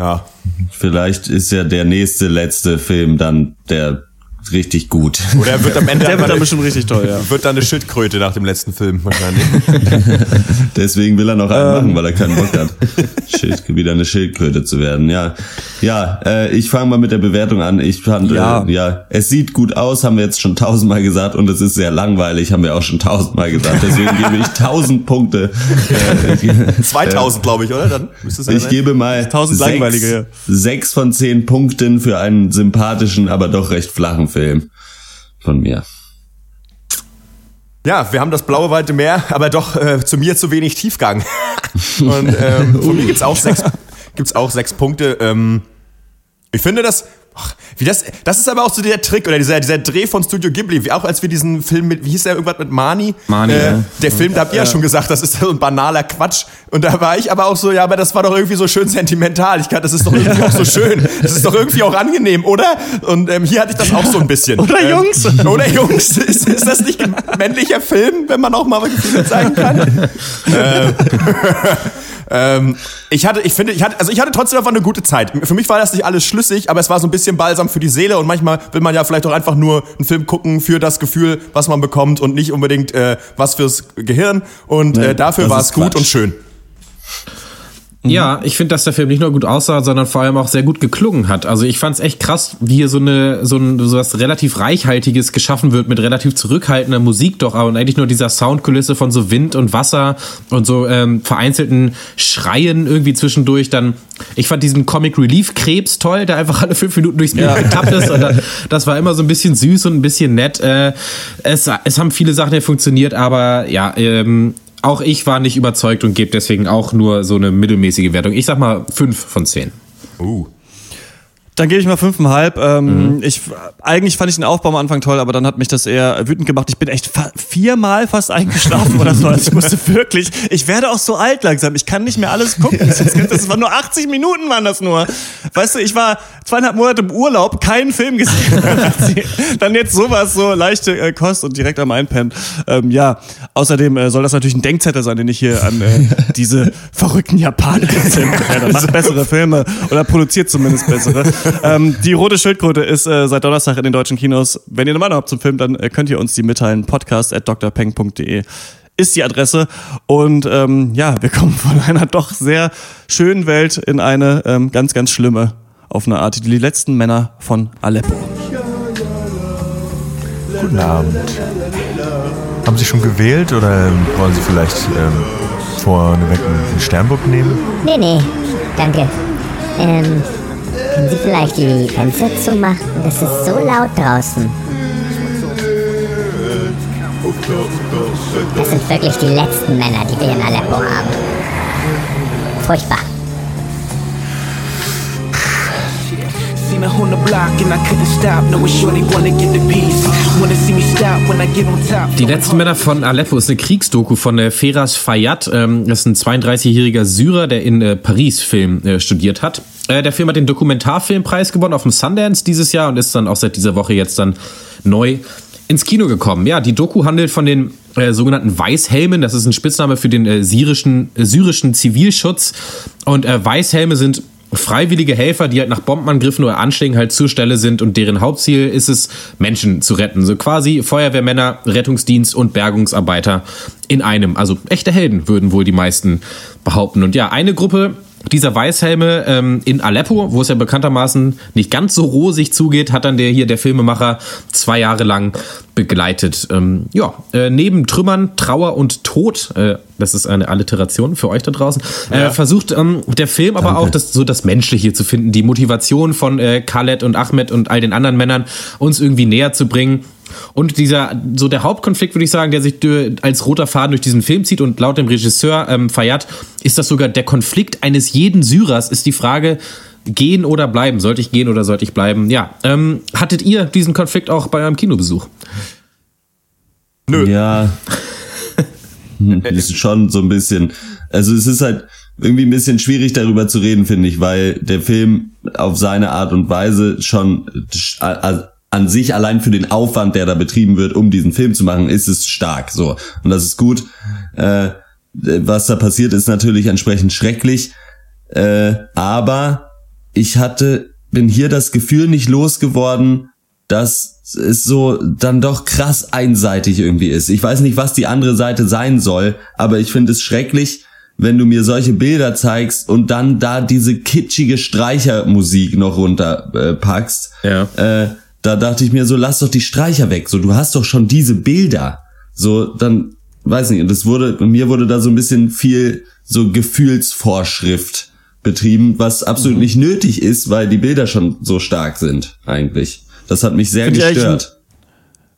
Ja. vielleicht ist ja der nächste letzte Film dann der richtig gut. Oder er wird am Ende Der wird dann eine- bestimmt richtig toll, ja. wird dann eine Schildkröte nach dem letzten Film wahrscheinlich. Deswegen will er noch Ähm. einen machen, weil er keinen Bock hat, Schild, wieder eine Schildkröte zu werden. Ja, ja. Äh, ich fange mal mit der Bewertung an. Ich fand, Ja. Äh, ja, es sieht gut aus, haben wir jetzt schon tausendmal gesagt, und es ist sehr langweilig, haben wir auch schon tausendmal gesagt. Deswegen gebe ich tausend Punkte. Äh, 2000, glaube ich, oder? Dann müsste es ja ich sein. gebe mal Tausend sechs, langweilige, ja. sechs von zehn Punkten für einen sympathischen, aber doch recht flachen Film von mir. Ja, wir haben das blaue weite Meer, aber doch äh, zu mir zu wenig Tiefgang. Und ähm, von mir gibt's auch sechs, gibt's auch sechs Punkte. Ähm, ich finde das, wie das, das ist aber auch so der Trick oder dieser, dieser Dreh von Studio Ghibli, wie auch als wir diesen Film mit, wie hieß der irgendwas mit Mani? Mani, äh, ja. Der Film, da habt ihr ja schon gesagt, das ist so ein banaler Quatsch. Und da war ich aber auch so, ja, aber das war doch irgendwie so schön sentimental. Ich kann, das ist doch irgendwie auch so schön. Das ist doch irgendwie auch angenehm, oder? Und ähm, hier hatte ich das auch so ein bisschen. Oder ähm, Jungs? Oder Jungs, ist, ist das nicht ein männlicher Film, wenn man auch mal Gefühle zeigen kann? ähm, ähm, ich hatte, ich finde, ich hatte, also ich hatte trotzdem einfach eine gute Zeit. Für mich war das nicht alles schlüssig, aber es war so ein bisschen balsam für die Seele und manchmal will man ja vielleicht auch einfach nur einen Film gucken für das Gefühl, was man bekommt und nicht unbedingt äh, was fürs Gehirn. Und äh, dafür das war ist es gut Quatsch. und schön. Ja, ich finde, dass der Film nicht nur gut aussah, sondern vor allem auch sehr gut geklungen hat. Also ich fand es echt krass, wie hier so eine so ein so was relativ reichhaltiges geschaffen wird mit relativ zurückhaltender Musik doch, aber eigentlich nur dieser Soundkulisse von so Wind und Wasser und so ähm, vereinzelten Schreien irgendwie zwischendurch. Dann ich fand diesen Comic Relief Krebs toll, der einfach alle fünf Minuten durchs Bild ja. getappt ist. Und das war immer so ein bisschen süß und ein bisschen nett. Äh, es, es haben viele Sachen ja funktioniert, aber ja, ähm, auch ich war nicht überzeugt und gebe deswegen auch nur so eine mittelmäßige Wertung. Ich sag mal fünf von zehn. Uh. Dann gebe ich mal fünfeinhalb. Ähm, mhm. ich, eigentlich fand ich den Aufbau am Anfang toll, aber dann hat mich das eher wütend gemacht. Ich bin echt viermal fast eingeschlafen oder so. Also ich musste wirklich, ich werde auch so alt langsam. Ich kann nicht mehr alles gucken. Das war nur 80 Minuten waren das nur. Weißt du, ich war zweieinhalb Monate im Urlaub, keinen Film gesehen. dann jetzt sowas, so leichte äh, Kost und direkt am Einpennen. Ähm, ja, außerdem äh, soll das natürlich ein Denkzettel sein, den ich hier an äh, diese verrückten Japaner sende. Ja, macht bessere Filme oder produziert zumindest bessere ähm, die rote Schildkröte ist äh, seit Donnerstag in den deutschen Kinos. Wenn ihr eine Meinung habt zum Film, dann äh, könnt ihr uns die mitteilen. Podcast at drpeng.de ist die Adresse. Und ähm, ja, wir kommen von einer doch sehr schönen Welt in eine ähm, ganz, ganz schlimme auf eine Art. Die letzten Männer von Aleppo. Guten Abend. Haben Sie schon gewählt oder wollen Sie vielleicht ähm, vorneweg einen Sternburg nehmen? Nee, nee, danke. Ähm, können Sie vielleicht die Fenster zumachen? Das ist so laut draußen. Das sind wirklich die letzten Männer, die wir in Aleppo haben. Furchtbar. Seen a on the block and I couldn't stop. No, sure they wanna get the piece. Wanna see me stop when I get on top. Die letzten Männer von Aleppo ist eine Kriegsdoku von äh, Feras Fayyad. Ähm, das ist ein 32-jähriger Syrer, der in äh, Paris Film äh, studiert hat. Äh, der Film hat den Dokumentarfilmpreis gewonnen auf dem Sundance dieses Jahr und ist dann auch seit dieser Woche jetzt dann neu ins Kino gekommen. Ja, die Doku handelt von den äh, sogenannten Weißhelmen. Das ist ein Spitzname für den äh, syrischen, äh, syrischen Zivilschutz. Und äh, Weißhelme sind freiwillige Helfer, die halt nach Bombenangriffen oder Anschlägen halt zur Stelle sind und deren Hauptziel ist es, Menschen zu retten. So quasi Feuerwehrmänner, Rettungsdienst und Bergungsarbeiter in einem. Also echte Helden würden wohl die meisten behaupten. Und ja, eine Gruppe dieser Weißhelme ähm, in Aleppo, wo es ja bekanntermaßen nicht ganz so rosig zugeht, hat dann der hier der Filmemacher zwei Jahre lang begleitet. Ähm, ja, äh, neben Trümmern, Trauer und Tod, äh, das ist eine Alliteration für euch da draußen, äh, ja. versucht ähm, der Film Danke. aber auch das, so das Menschliche hier zu finden, die Motivation von äh, Khaled und Ahmed und all den anderen Männern uns irgendwie näher zu bringen. Und dieser, so der Hauptkonflikt, würde ich sagen, der sich als roter Faden durch diesen Film zieht und laut dem Regisseur ähm, Fayad ist das sogar der Konflikt eines jeden Syrers, ist die Frage, gehen oder bleiben? Sollte ich gehen oder sollte ich bleiben? Ja. Ähm, hattet ihr diesen Konflikt auch bei eurem Kinobesuch? Nö. Ja. Hm, das ist schon so ein bisschen, also es ist halt irgendwie ein bisschen schwierig darüber zu reden, finde ich, weil der Film auf seine Art und Weise schon an sich allein für den Aufwand, der da betrieben wird, um diesen Film zu machen, ist es stark. So und das ist gut. Äh, was da passiert, ist natürlich entsprechend schrecklich. Äh, aber ich hatte, bin hier das Gefühl nicht losgeworden, dass es so dann doch krass einseitig irgendwie ist. Ich weiß nicht, was die andere Seite sein soll, aber ich finde es schrecklich, wenn du mir solche Bilder zeigst und dann da diese kitschige Streichermusik noch runterpackst. Äh, ja. Äh, da dachte ich mir so, lass doch die Streicher weg. So, du hast doch schon diese Bilder. So, dann, weiß nicht, und das wurde, mir wurde da so ein bisschen viel so Gefühlsvorschrift betrieben, was absolut mhm. nicht nötig ist, weil die Bilder schon so stark sind, eigentlich. Das hat mich sehr Find gestört.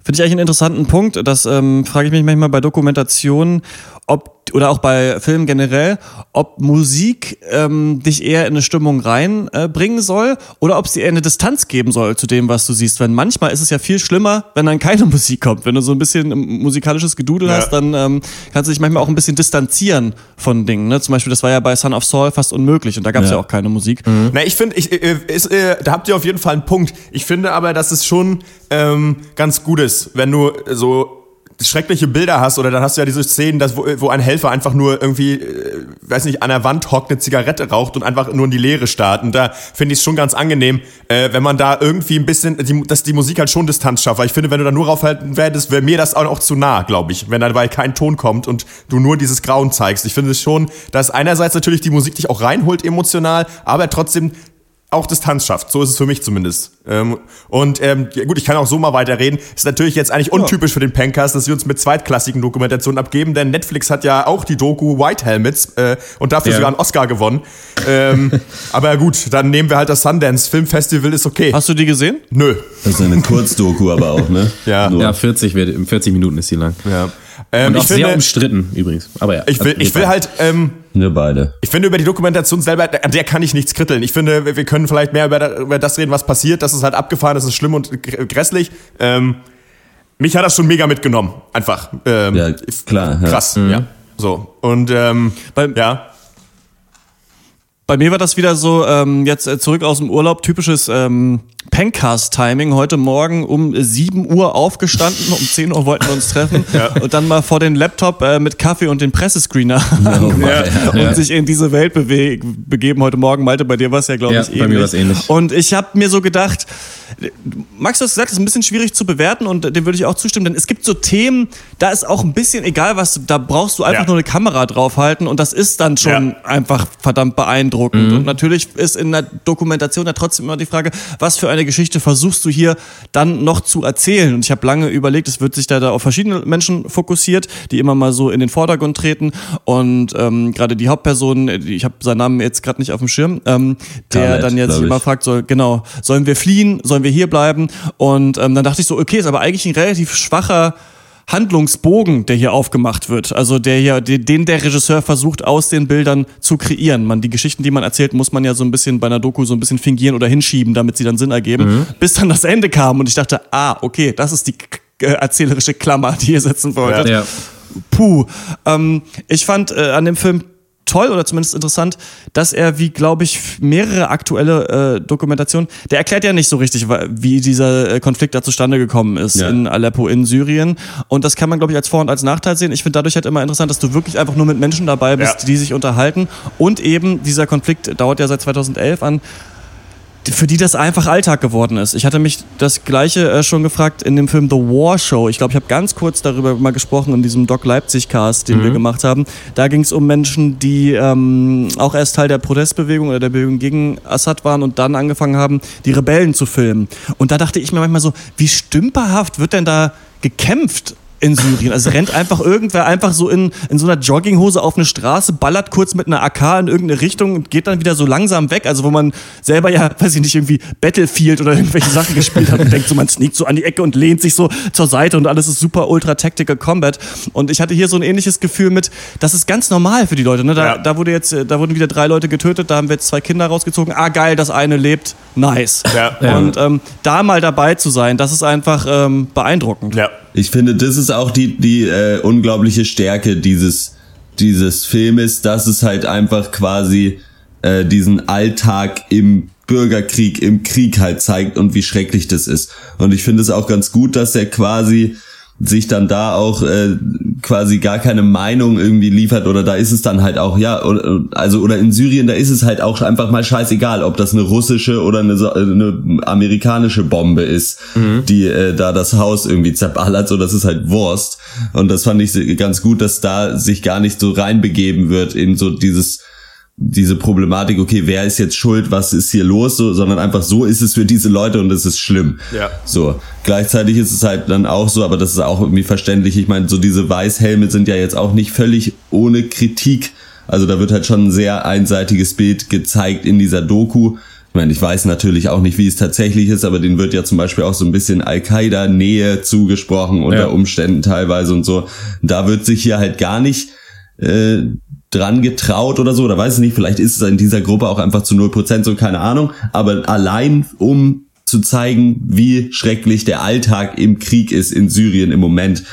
Finde ich eigentlich einen interessanten Punkt. Das ähm, frage ich mich manchmal bei Dokumentationen, ob oder auch bei Filmen generell, ob Musik ähm, dich eher in eine Stimmung reinbringen äh, soll oder ob sie eher eine Distanz geben soll zu dem, was du siehst. Weil manchmal ist es ja viel schlimmer, wenn dann keine Musik kommt. Wenn du so ein bisschen musikalisches Gedudel ja. hast, dann ähm, kannst du dich manchmal auch ein bisschen distanzieren von Dingen. Ne? Zum Beispiel, das war ja bei Son of Saul fast unmöglich und da gab es ja. ja. auch keine Musik. Mhm. Na, ich finde, ich, äh, ist, äh, da habt ihr auf jeden Fall einen Punkt. Ich finde aber, dass es schon ähm, ganz gut ist, wenn du so schreckliche Bilder hast oder dann hast du ja diese Szenen, dass, wo, wo ein Helfer einfach nur irgendwie, äh, weiß nicht, an der Wand hockt, eine Zigarette raucht und einfach nur in die Leere starrt. Und da finde ich es schon ganz angenehm, äh, wenn man da irgendwie ein bisschen, die, dass die Musik halt schon Distanz schafft. Weil ich finde, wenn du da nur raufhalten werdest, wäre mir das auch, auch zu nah, glaube ich. Wenn dabei kein Ton kommt und du nur dieses Grauen zeigst. Ich finde es schon, dass einerseits natürlich die Musik dich auch reinholt emotional, aber trotzdem auch Distanz schafft. So ist es für mich zumindest. Ähm, und ähm, ja, gut, ich kann auch so mal weiterreden. Ist natürlich jetzt eigentlich untypisch für den Pencast, dass wir uns mit zweitklassigen Dokumentationen abgeben, denn Netflix hat ja auch die Doku White Helmets äh, und dafür Ja. sogar einen Oscar gewonnen. Ähm, aber gut, dann nehmen wir halt das Sundance Film Festival, ist okay. Hast du die gesehen? Nö. Das ist eine Kurzdoku aber auch, ne? Ja. Nur. Ja, 40, wird, 40 Minuten ist die lang. Ja. Ähm, Und auch ich sehr finde, umstritten übrigens. Aber ja. ich will, ich will halt, ähm, Wir beide. Ich finde, über die Dokumentation selber, an der kann ich nichts kritteln. Ich finde, wir können vielleicht mehr über, da- über das reden, was passiert. Das ist halt abgefahren, das ist schlimm und gr- grässlich. Ähm, mich hat das schon mega mitgenommen. Einfach. Ähm, Ja, klar. Ja. Krass, ja. So. Und, ähm, Beim- ja. Bei mir war das wieder so, ähm, jetzt äh, zurück aus dem Urlaub, typisches ähm, Pencast-Timing. Heute Morgen um 7 Uhr aufgestanden, um 10 Uhr wollten wir uns treffen und dann mal vor den Laptop äh, mit Kaffee und den Pressescreener Oh, ja. und Ja. sich in diese Welt begeben heute Morgen. Malte, bei dir war es ja, glaube Ja, ich, bei mir war's ähnlich. Und ich habe mir so gedacht, Max, du hast gesagt, das ist ein bisschen schwierig zu bewerten und dem würde ich auch zustimmen, denn es gibt so Themen, da ist auch ein bisschen egal, was du, da brauchst du einfach Ja. nur eine Kamera draufhalten und das ist dann schon Ja. einfach verdammt beeindruckend. Und natürlich ist in der Dokumentation ja trotzdem immer die Frage, was für eine Geschichte versuchst du hier dann noch zu erzählen? Und ich habe lange überlegt, es wird sich da, da auf verschiedene Menschen fokussiert, die immer mal so in den Vordergrund treten. Und ähm, gerade die Hauptperson, die- ich habe seinen Namen jetzt gerade nicht auf dem Schirm, ähm, der Khaled, dann jetzt immer fragt, so, genau, sollen wir fliehen, sollen wir hier bleiben? Und ähm, dann dachte ich so, okay, ist aber eigentlich ein relativ schwacher Handlungsbogen, der hier aufgemacht wird. Also der hier, den der Regisseur versucht aus den Bildern zu kreieren. Man, die Geschichten, die man erzählt, muss man ja so ein bisschen bei einer Doku so ein bisschen fingieren oder hinschieben, damit sie dann Sinn ergeben. Bis dann das Ende kam und ich dachte, ah, okay, das ist die äh, erzählerische Klammer, die ihr setzen wolltet. Ja. Puh. Ähm, ich fand äh, an dem Film toll oder zumindest interessant, dass er, wie glaube ich, mehrere aktuelle äh, Dokumentationen, der erklärt ja nicht so richtig, wie dieser äh, Konflikt da zustande gekommen ist Ja. in Aleppo, in Syrien. Und das kann man, glaube ich, als Vor- und als Nachteil sehen. Ich finde dadurch halt immer interessant, dass du wirklich einfach nur mit Menschen dabei bist, Ja. die sich unterhalten. Und eben dieser Konflikt dauert ja seit 2011 an für die das einfach Alltag geworden ist. Ich hatte mich das gleiche äh, schon gefragt in dem Film The War Show. Ich glaube, ich habe ganz kurz darüber mal gesprochen in diesem Doc Leipzig Cast, den wir gemacht haben. Da ging es um Menschen, die ähm, auch erst Teil der Protestbewegung oder der Bewegung gegen Assad waren und dann angefangen haben, die Rebellen zu filmen. Und da dachte ich mir manchmal so, wie stümperhaft wird denn da gekämpft? In Syrien. Also rennt einfach irgendwer einfach so in, in so einer Jogginghose auf eine Straße, ballert kurz mit einer AK in irgendeine Richtung und geht dann wieder so langsam weg. Also wo man selber ja, weiß ich nicht, irgendwie Battlefield oder irgendwelche Sachen gespielt hat und denkt so, man sneakt so an die Ecke und lehnt sich so zur Seite und alles ist super ultra tactical combat. Und ich hatte hier so ein ähnliches Gefühl mit, das ist ganz normal für die Leute. Ne? Da, Ja. da wurde jetzt, äh, da wurden wieder drei Leute getötet, da haben wir jetzt zwei Kinder rausgezogen. Ah geil, das eine lebt, nice. Ja. Und ähm, da mal dabei zu sein, das ist einfach ähm, beeindruckend. Ja. Ich finde, das ist auch die, die äh, unglaubliche Stärke dieses, dieses Filmes, dass es halt einfach quasi äh, diesen Alltag im Bürgerkrieg, im Krieg halt zeigt und wie schrecklich das ist. Und ich finde es auch ganz gut, dass er quasi sich dann da auch äh, quasi gar keine Meinung irgendwie liefert oder da ist es dann halt auch ja oder, also oder in Syrien da ist es halt auch einfach mal scheißegal ob das eine russische oder eine, so- eine amerikanische Bombe ist die äh, da das Haus irgendwie zerballert. So das ist halt Wurst. Und das fand ich ganz gut dass da sich gar nicht so reinbegeben wird in so dieses diese Problematik, okay, wer ist jetzt schuld, was ist hier los, so, sondern einfach so ist es für diese Leute und es ist schlimm. Ja. So. Gleichzeitig ist es halt dann auch so, aber das ist auch irgendwie verständlich. Ich meine, so diese Weißhelme sind ja jetzt auch nicht völlig ohne Kritik. Also da wird halt schon ein sehr einseitiges Bild gezeigt in dieser Doku. Ich meine, ich weiß natürlich auch nicht, wie es tatsächlich ist, aber denen wird ja zum Beispiel auch so ein bisschen Al-Qaida-Nähe zugesprochen unter Ja. Umständen teilweise und so. Da wird sich hier halt gar nicht äh, dran getraut oder so, oder weiß ich nicht, vielleicht ist es in dieser Gruppe auch einfach zu 0% so, keine Ahnung, aber allein um zu zeigen, wie schrecklich der Alltag im Krieg ist in Syrien im Moment,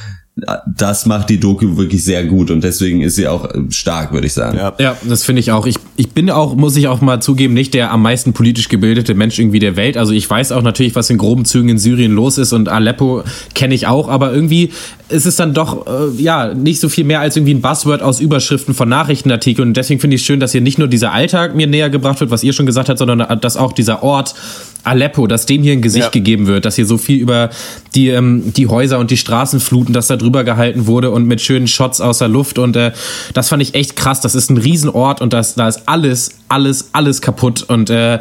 das macht die Doku wirklich sehr gut und deswegen ist sie auch äh, stark, würde ich sagen. Ja. Ja, das finde ich auch. Ich, ich bin auch, muss ich auch mal zugeben, nicht der am meisten politisch gebildete Mensch irgendwie der Welt. Also ich weiß auch natürlich, was in groben Zügen in Syrien los ist und Aleppo kenne ich auch, aber irgendwie ist es dann doch, äh, ja, nicht so viel mehr als irgendwie ein Buzzword aus Überschriften von Nachrichtenartikeln. Und deswegen finde ich es schön, dass hier nicht nur dieser Alltag mir näher gebracht wird, was ihr schon gesagt habt, sondern dass auch dieser Ort Aleppo, dass dem hier ein Gesicht Ja. gegeben wird, dass hier so viel über die, ähm, die Häuser und die Straßenfluten, dass da drüber gehalten wurde und mit schönen Shots aus der Luft und äh, das fand ich echt krass. Das ist ein Riesenort und das, da ist alles, alles, alles kaputt und äh,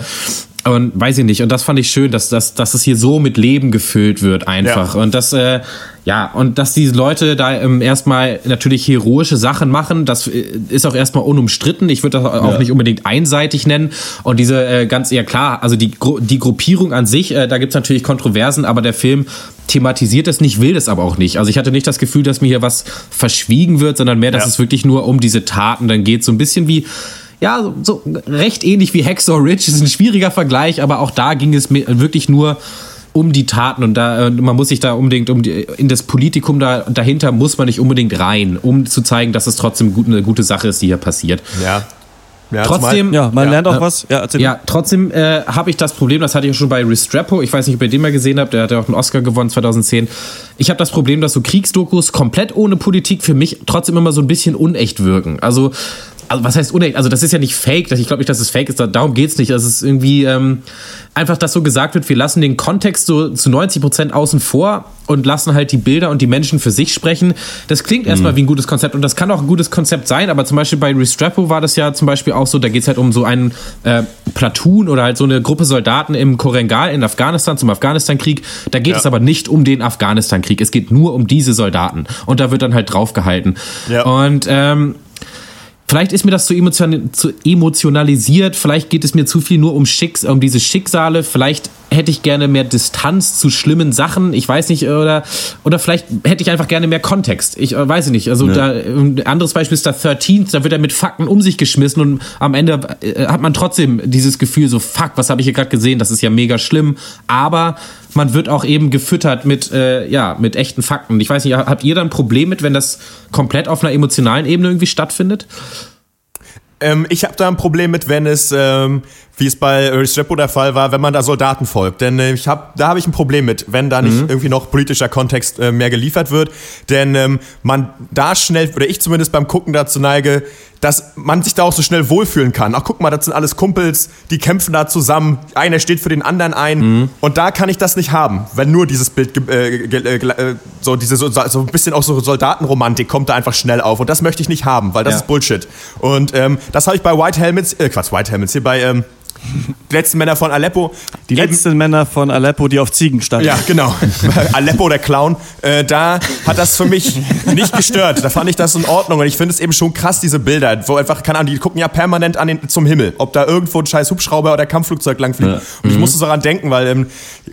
und weiß ich nicht. Und das fand ich schön, dass, dass, dass es hier so mit Leben gefüllt wird einfach. Ja. Und das, äh, ja, und dass diese Leute da ähm, erstmal natürlich heroische Sachen machen, das äh, ist auch erstmal unumstritten. Ich würde das auch Ja. nicht unbedingt einseitig nennen. Und diese äh, ganz eher klar, also die, die Gruppierung an sich, äh, da gibt's natürlich Kontroversen, aber der Film thematisiert es nicht, will es aber auch nicht. Also ich hatte nicht das Gefühl, dass mir hier was verschwiegen wird, sondern mehr, dass Ja. es wirklich nur um diese Taten dann geht. So ein bisschen wie ja, so, so recht ähnlich wie Hacksaw Ridge. ist ein schwieriger Vergleich, aber auch da ging es mir wirklich nur um die Taten und da äh, man muss sich da unbedingt um die, in das Politikum da dahinter muss man nicht unbedingt rein, um zu zeigen, dass es trotzdem gut, eine gute Sache ist, die hier passiert. Ja. ja Trotzdem, Ja, man Ja. lernt auch Äh, was. Ja, ja, trotzdem äh, habe ich das Problem, das hatte ich auch schon bei Restrepo, ich weiß nicht, ob ihr den mal gesehen habt, der hat ja auch einen Oscar gewonnen 2010. Ich habe das Problem, dass so Kriegsdokus komplett ohne Politik für mich trotzdem immer so ein bisschen unecht wirken. Also, also was heißt unecht? Also das ist ja nicht fake, ich glaube nicht, dass es fake ist, darum geht's nicht. Es ist irgendwie ähm, einfach, dass so gesagt wird, wir lassen den Kontext so zu 90 Prozent außen vor und lassen halt die Bilder und die Menschen für sich sprechen. Das klingt erstmal wie ein gutes Konzept und das kann auch ein gutes Konzept sein, aber zum Beispiel bei Restrepo war das ja zum Beispiel auch so, da geht's halt um so einen äh, Platoon oder halt so eine Gruppe Soldaten im Korengal in Afghanistan zum Afghanistan-Krieg. Da geht Ja. es aber nicht um den Afghanistan-Krieg. Es geht nur um diese Soldaten und da wird dann halt draufgehalten. Ja. Und ähm, Vielleicht ist mir das zu, emotion zu emotionalisiert, vielleicht geht es mir zu viel nur um, Schicks um diese Schicksale, vielleicht hätte ich gerne mehr Distanz zu schlimmen Sachen, ich weiß nicht, oder, oder vielleicht hätte ich einfach gerne mehr Kontext, ich äh, weiß nicht. Also da, ein anderes Beispiel ist da 13, da wird er mit Fakten um sich geschmissen und am Ende äh, hat man trotzdem dieses Gefühl so, fuck, was habe ich hier gerade gesehen, das ist ja mega schlimm, aber man wird auch eben gefüttert mit, äh, ja, mit echten Fakten. Ich weiß nicht, habt ihr da ein Problem mit, wenn das komplett auf einer emotionalen Ebene irgendwie stattfindet? Ähm, ich habe da ein Problem mit, wenn es, ähm, wie es bei Restrepo der Fall war, wenn man da Soldaten folgt. Denn äh, ich hab, da habe ich ein Problem mit, wenn da nicht irgendwie noch politischer Kontext äh, mehr geliefert wird. Denn ähm, man da schnell, oder ich zumindest beim Gucken dazu neige, dass man sich da auch so schnell wohlfühlen kann. Ach, guck mal, das sind alles Kumpels, die kämpfen da zusammen. Einer steht für den anderen ein. Und da kann ich das nicht haben, wenn nur dieses Bild, äh, äh, äh, so diese so, so ein bisschen auch so Soldatenromantik kommt da einfach schnell auf. Und das möchte ich nicht haben, weil das Ja. ist Bullshit. Und ähm, das habe ich bei White Helmets, äh, Quatsch, White Helmets, hier bei ähm, die letzten Männer von Aleppo. Die eben- letzten Männer von Aleppo, die auf Ziegen standen. ja, genau. Aleppo, der Clown. Äh, da hat das für mich nicht gestört. Da fand ich das in Ordnung. Und ich finde es eben schon krass, diese Bilder, wo einfach, keine Ahnung, die gucken ja permanent an den, zum Himmel, ob da irgendwo ein scheiß Hubschrauber oder Kampfflugzeug langfliegt. Ja. Und ich musste so daran denken, weil ähm,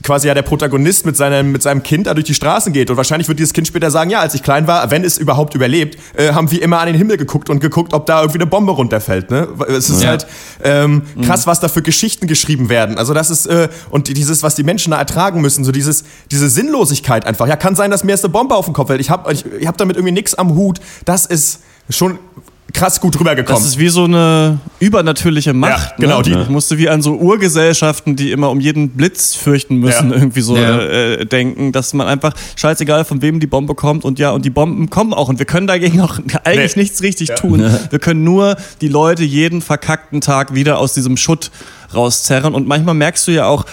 quasi ja der Protagonist mit seinem, mit seinem Kind da durch die Straßen geht. Und wahrscheinlich wird dieses Kind später sagen, ja, als ich klein war, wenn es überhaupt überlebt, äh, haben wir immer an den Himmel geguckt und geguckt, ob da irgendwie eine Bombe runterfällt. Ne? Es ist Ja. halt ähm, krass, was da für Geschichten geschrieben werden. Also das ist, äh, und dieses, was die Menschen da ertragen müssen, so dieses, diese Sinnlosigkeit einfach. Ja, kann sein, dass mir jetzt eine Bombe auf den Kopf fällt. Ich habe ich, ich hab damit irgendwie nichts am Hut. Das ist schon krass gut rübergekommen. Das ist wie so eine übernatürliche Macht. Ja, genau, ne? die- Ich musste wie an so Urgesellschaften, die immer um jeden Blitz fürchten müssen, Ja. irgendwie so Ja. äh, denken, dass man einfach scheißegal, von wem die Bombe kommt und ja, und die Bomben kommen auch und wir können dagegen auch eigentlich Nee. nichts richtig tun. Wir können nur die Leute jeden verkackten Tag wieder aus diesem Schutt rauszerren und manchmal merkst du ja auch,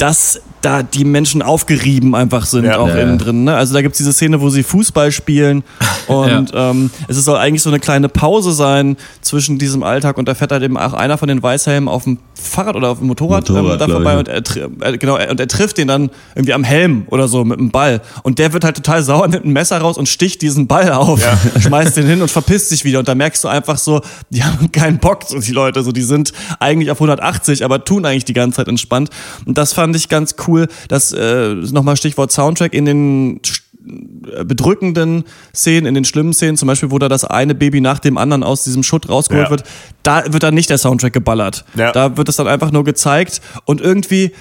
dass da die Menschen aufgerieben einfach sind, Ja. auch Ja. innen drin. Ne? Also da gibt's diese Szene, wo sie Fußball spielen und ähm, es soll eigentlich so eine kleine Pause sein zwischen diesem Alltag und da fährt halt eben auch einer von den Weißhelmen auf dem Fahrrad oder auf dem Motorrad, Motorrad, ähm, da vorbei und er, äh, genau, er- und er trifft den dann irgendwie am Helm oder so mit dem Ball. Und der wird halt total sauer, nimmt ein Messer raus und sticht diesen Ball auf, schmeißt den hin und verpisst sich wieder. Und da merkst du einfach so, die haben keinen Bock, so die Leute, so die sind eigentlich auf 180, aber tun eigentlich die ganze Zeit entspannt. Und das fand ich ganz cool, dass äh, nochmal Stichwort Soundtrack in den bedrückenden Szenen, in den schlimmen Szenen, zum Beispiel, wo da das eine Baby nach dem anderen aus diesem Schutt rausgeholt Ja. wird, da wird dann nicht der Soundtrack geballert. Ja. Da wird es dann einfach nur gezeigt und irgendwie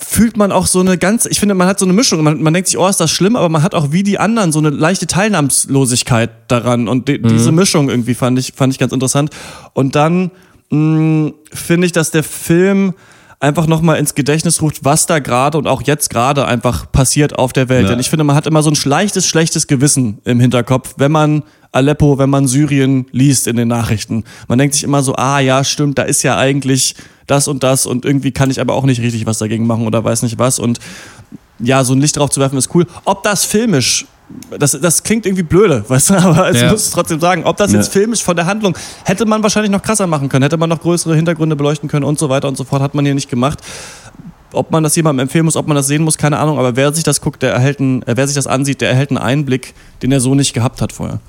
fühlt man auch so eine ganz, ich finde, man hat so eine Mischung. Man, man denkt sich, oh, ist das schlimm, aber man hat auch wie die anderen so eine leichte Teilnahmslosigkeit daran. Und die, Mhm. diese Mischung irgendwie fand ich, fand ich ganz interessant. Und dann mh, finde ich, dass der Film einfach nochmal ins Gedächtnis ruft, was da gerade und auch jetzt gerade einfach passiert auf der Welt. Ja. Denn ich finde, man hat immer so ein leichtes, schlechtes Gewissen im Hinterkopf, wenn man Aleppo, wenn man Syrien liest in den Nachrichten. Man denkt sich immer so, ah ja, stimmt, da ist ja eigentlich das und das und irgendwie kann ich aber auch nicht richtig was dagegen machen oder weiß nicht was. Und ja, so ein Licht drauf zu werfen ist cool. Ob das filmisch, das, das klingt irgendwie blöde, weißt du, aber ich Ja. muss es trotzdem sagen, ob das Ja. jetzt filmisch von der Handlung, hätte man wahrscheinlich noch krasser machen können, hätte man noch größere Hintergründe beleuchten können und so weiter und so fort, hat man hier nicht gemacht. Ob man das jemandem empfehlen muss, ob man das sehen muss, keine Ahnung, aber wer sich das guckt, der erhält einen, äh, wer sich das ansieht, der erhält einen Einblick, den er so nicht gehabt hat vorher.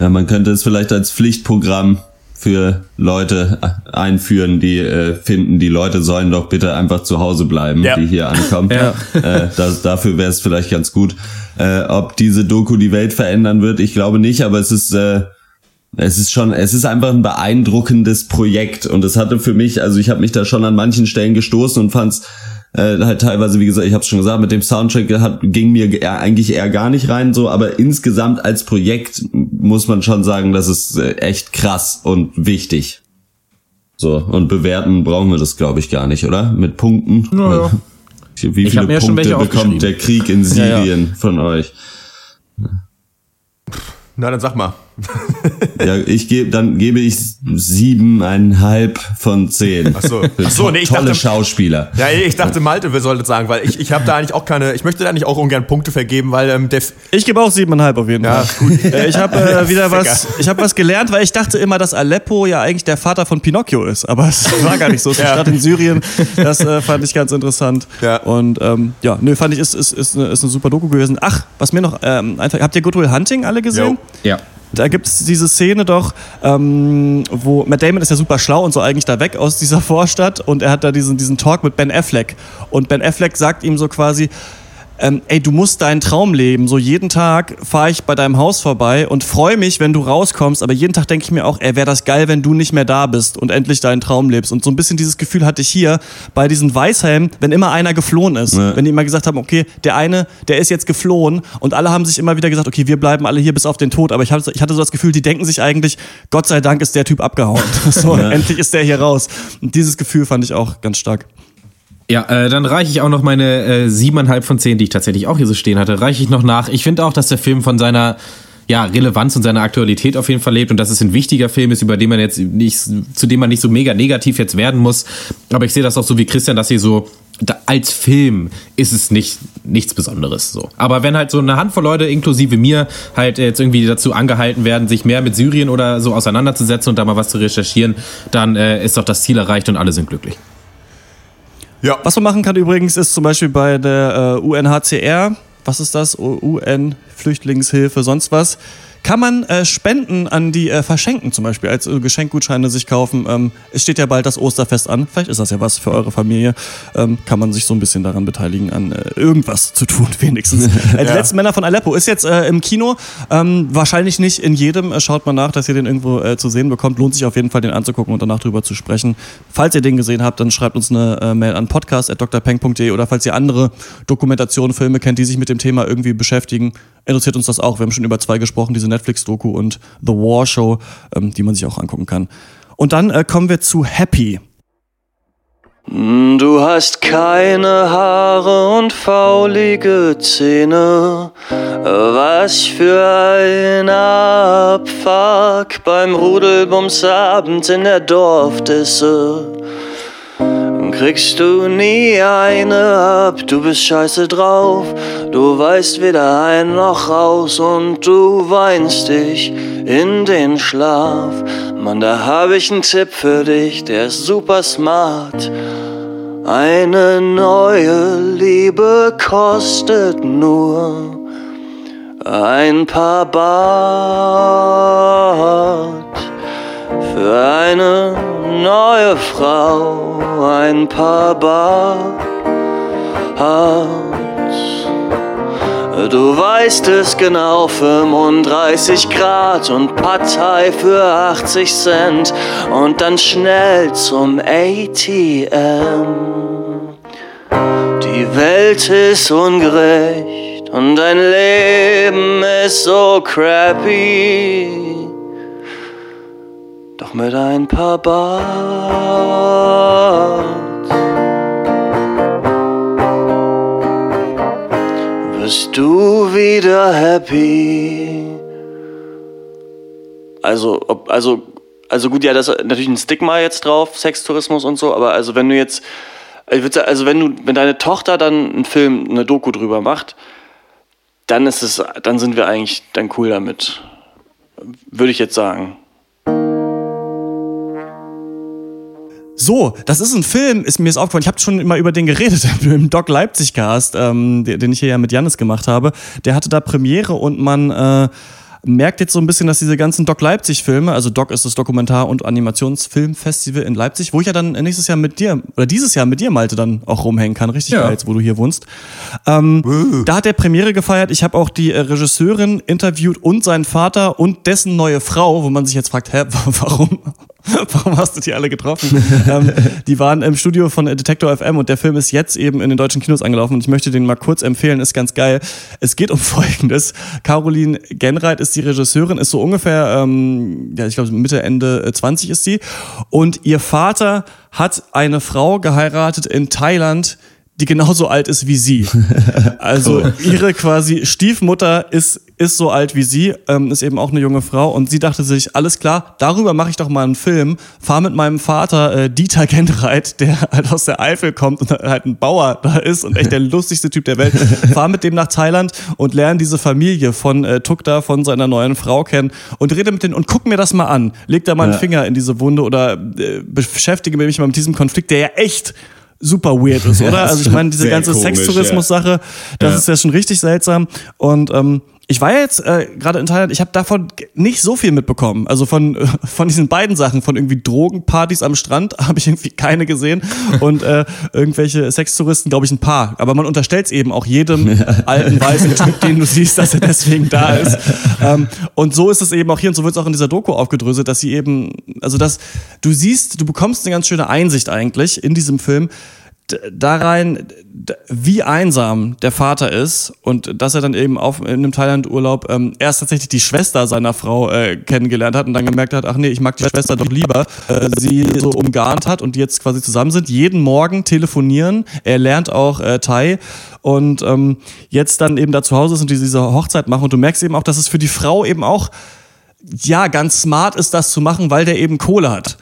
Ja, man könnte es vielleicht als Pflichtprogramm für Leute einführen, die äh, finden, die Leute sollen doch bitte einfach zu Hause bleiben, Ja. die hier ankommen. Ja. Äh, das, dafür wäre es vielleicht ganz gut. Äh, ob diese Doku die Welt verändern wird, ich glaube nicht, aber es ist äh, es ist schon, es ist einfach ein beeindruckendes Projekt und es hatte für mich, also ich habe mich da schon an manchen Stellen gestoßen und fand's äh, halt teilweise, wie gesagt, ich habe schon gesagt, mit dem Soundtrack hat, ging mir eher, eigentlich eher gar nicht rein, so, aber insgesamt als Projekt muss man schon sagen, das ist äh, echt krass und wichtig. So und bewerten brauchen wir das, glaube ich, gar nicht, oder? Mit Punkten. ja. Wie Ich hab viele mir schon Punkte welche bekommt der Krieg in Ja, ja. Syrien von euch? Na, dann sag mal. Ja, ich gebe, dann gebe ich siebeneinhalb von zehn. Ach so. Ach so, nee, ich tolle dachte- Schauspieler. Ja, ich dachte, Malte wir sollten sagen, weil ich, ich habe da eigentlich auch keine, ich möchte da nicht auch ungern Punkte vergeben, weil ähm, der, Ich gebe auch siebeneinhalb auf jeden Ja, Fall. Äh, ich habe äh, wieder was, ich habe was gelernt, weil ich dachte immer, dass Aleppo ja eigentlich der Vater von Pinocchio ist, aber es war gar nicht so. Es ist eine Ja. Stadt in Syrien. Das äh, fand ich ganz interessant. Ja. Und ähm, ja, nö, fand ich ist ist ist eine, ist eine super Doku gewesen. Ach, was mir noch ähm, einfach, habt ihr Good Will Hunting alle gesehen? Jo. Ja. Da gibt es diese Szene doch, ähm, wo Matt Damon ist ja super schlau und so eigentlich da weg aus dieser Vorstadt und er hat da diesen, diesen Talk mit Ben Affleck. Und Ben Affleck sagt ihm so quasi, ähm, ey, du musst deinen Traum leben. So jeden Tag fahre ich bei deinem Haus vorbei und freue mich, wenn du rauskommst. Aber jeden Tag denke ich mir auch, ey, wäre das geil, wenn du nicht mehr da bist und endlich deinen Traum lebst. Und so ein bisschen dieses Gefühl hatte ich hier bei diesen Weißhelmen, wenn immer einer geflohen ist. Ja. Wenn die immer gesagt haben, okay, der eine, der ist jetzt geflohen und alle haben sich immer wieder gesagt, okay, wir bleiben alle hier bis auf den Tod. Aber ich hatte, ich hatte so das Gefühl, die denken sich eigentlich, Gott sei Dank ist der Typ abgehauen. so, Ja. endlich ist der hier raus. Und dieses Gefühl fand ich auch ganz stark. Ja, äh, dann reiche ich auch noch meine äh, siebeneinhalb von zehn, die ich tatsächlich auch hier so stehen hatte, reiche ich noch nach. Ich finde auch, dass der Film von seiner ja, Relevanz und seiner Aktualität auf jeden Fall lebt und dass es ein wichtiger Film ist, über den man jetzt nicht, zu dem man nicht so mega negativ jetzt werden muss. Aber ich sehe das auch so wie Christian, dass sie so da, als Film ist es nicht nichts Besonderes so. Aber wenn halt so eine Handvoll Leute inklusive mir halt jetzt irgendwie dazu angehalten werden, sich mehr mit Syrien oder so auseinanderzusetzen und da mal was zu recherchieren, dann äh, ist doch das Ziel erreicht und alle sind glücklich. Ja, Was man machen kann übrigens, ist zum Beispiel bei der äh, UNHCR, was ist das? UN, Flüchtlingshilfe, sonst was. Kann man äh, Spenden an die äh, verschenken, zum Beispiel als äh, Geschenkgutscheine sich kaufen. Ähm, es steht ja bald das Osterfest an. Vielleicht ist das ja was für eure Familie. Ähm, kann man sich so ein bisschen daran beteiligen, an äh, irgendwas zu tun, wenigstens. äh, die letzten Männer von Aleppo ist jetzt äh, im Kino. Ähm, wahrscheinlich nicht in jedem. Äh, schaut mal nach, dass ihr den irgendwo äh, zu sehen bekommt. Lohnt sich auf jeden Fall, den anzugucken und danach drüber zu sprechen. Falls ihr den gesehen habt, dann schreibt uns eine äh, Mail an podcast.drpeng.de oder falls ihr andere Dokumentationen, Filme kennt, die sich mit dem Thema irgendwie beschäftigen, interessiert uns das auch. Wir haben schon über zwei gesprochen, diese Netflix-Doku und The War Show, ähm, die man sich auch angucken kann. Und dann äh, kommen wir zu Happy. Du hast keine Haare und faulige Zähne. Was für ein Abfuck beim Rudelbumsabend in der Dorfdisse. Kriegst du nie eine ab, du bist scheiße drauf. Du weißt weder ein noch raus und du weinst dich in den Schlaf. Mann, da hab ich einen Tipp für dich, der ist super smart. Eine neue Liebe kostet nur ein paar Bart. Für eine neue Frau ein paar Bart. Du weißt es genau, 35 Grad und Partei für 80 Cent und dann schnell zum ATM. Die Welt ist ungerecht und dein Leben ist so crappy. Doch mit ein paar Bart wirst du wieder happy. Also, ob, also, also gut, ja, das ist natürlich ein Stigma jetzt drauf, Sextourismus und so, aber also wenn du jetzt, also wenn du, wenn deine Tochter dann einen Film, eine Doku drüber macht, dann ist es, dann sind wir eigentlich dann cool damit. Würde ich jetzt sagen. So, das ist ein Film, ist mir ist aufgefallen. Ich habe schon immer über den geredet im Doc Leipzig Cast, ähm, den ich hier ja mit Jannis gemacht habe. Der hatte da Premiere und man äh, merkt jetzt so ein bisschen, dass diese ganzen Doc Leipzig-Filme, also Doc ist das Dokumentar- und Animationsfilmfestival in Leipzig, wo ich ja dann nächstes Jahr mit dir, oder dieses Jahr mit dir, Malte, dann auch rumhängen kann. Richtig Ja. geil, jetzt, wo du hier wohnst. Ähm, da hat er Premiere gefeiert. Ich habe auch die äh, Regisseurin interviewt und seinen Vater und dessen neue Frau, wo man sich jetzt fragt, hä, warum? Warum hast du die alle getroffen? ähm, die waren im Studio von Detektor FM und der Film ist jetzt eben in den deutschen Kinos angelaufen und ich möchte den mal kurz empfehlen, ist ganz geil. Es geht um Folgendes. Caroline Genreit ist die Regisseurin, ist so ungefähr, ähm, ja, ich glaube Mitte, Ende äh, 20 ist sie und ihr Vater hat eine Frau geheiratet in Thailand, die genauso alt ist wie sie. Also ihre quasi Stiefmutter ist, ist so alt wie sie, ähm, ist eben auch eine junge Frau und sie dachte sich, alles klar, darüber mache ich doch mal einen Film, fahr mit meinem Vater äh, Dieter Genreit, der halt aus der Eifel kommt und halt ein Bauer da ist und echt der lustigste Typ der Welt, fahr mit dem nach Thailand und lerne diese Familie von äh, Tukta, von seiner neuen Frau kennen und rede mit denen und guck mir das mal an, leg da mal einen Ja. Finger in diese Wunde oder äh, beschäftige mich mal mit diesem Konflikt, der ja echt super weird ist, oder? Also ich meine, diese ganze Sextourismus-Sache, das Ja. ist ja schon richtig seltsam. Und ähm, ich war ja jetzt äh, gerade in Thailand, ich habe davon nicht so viel mitbekommen. Also von, von diesen beiden Sachen, von irgendwie Drogenpartys am Strand habe ich irgendwie keine gesehen und äh, irgendwelche Sextouristen, glaube ich, ein paar. Aber man unterstellt es eben auch jedem alten weißen Typ, den du siehst, dass er deswegen da ist. Ähm, und so ist es eben auch hier und so wird es auch in dieser Doku aufgedröselt, dass sie eben, also dass du siehst, du bekommst eine ganz schöne Einsicht eigentlich in diesem Film da rein, wie einsam der Vater ist und dass er dann eben auf in einem Thailand-Urlaub ähm, erst tatsächlich die Schwester seiner Frau äh, kennengelernt hat und dann gemerkt hat, ach nee, ich mag die Schwester doch lieber, äh, sie so umgarnt hat und die jetzt quasi zusammen sind, jeden Morgen telefonieren, er lernt auch äh, Thai und ähm, jetzt dann eben da zu Hause ist und die diese Hochzeit machen und du merkst eben auch, dass es für die Frau eben auch ja, ganz smart ist, das zu machen, weil der eben Kohle hat.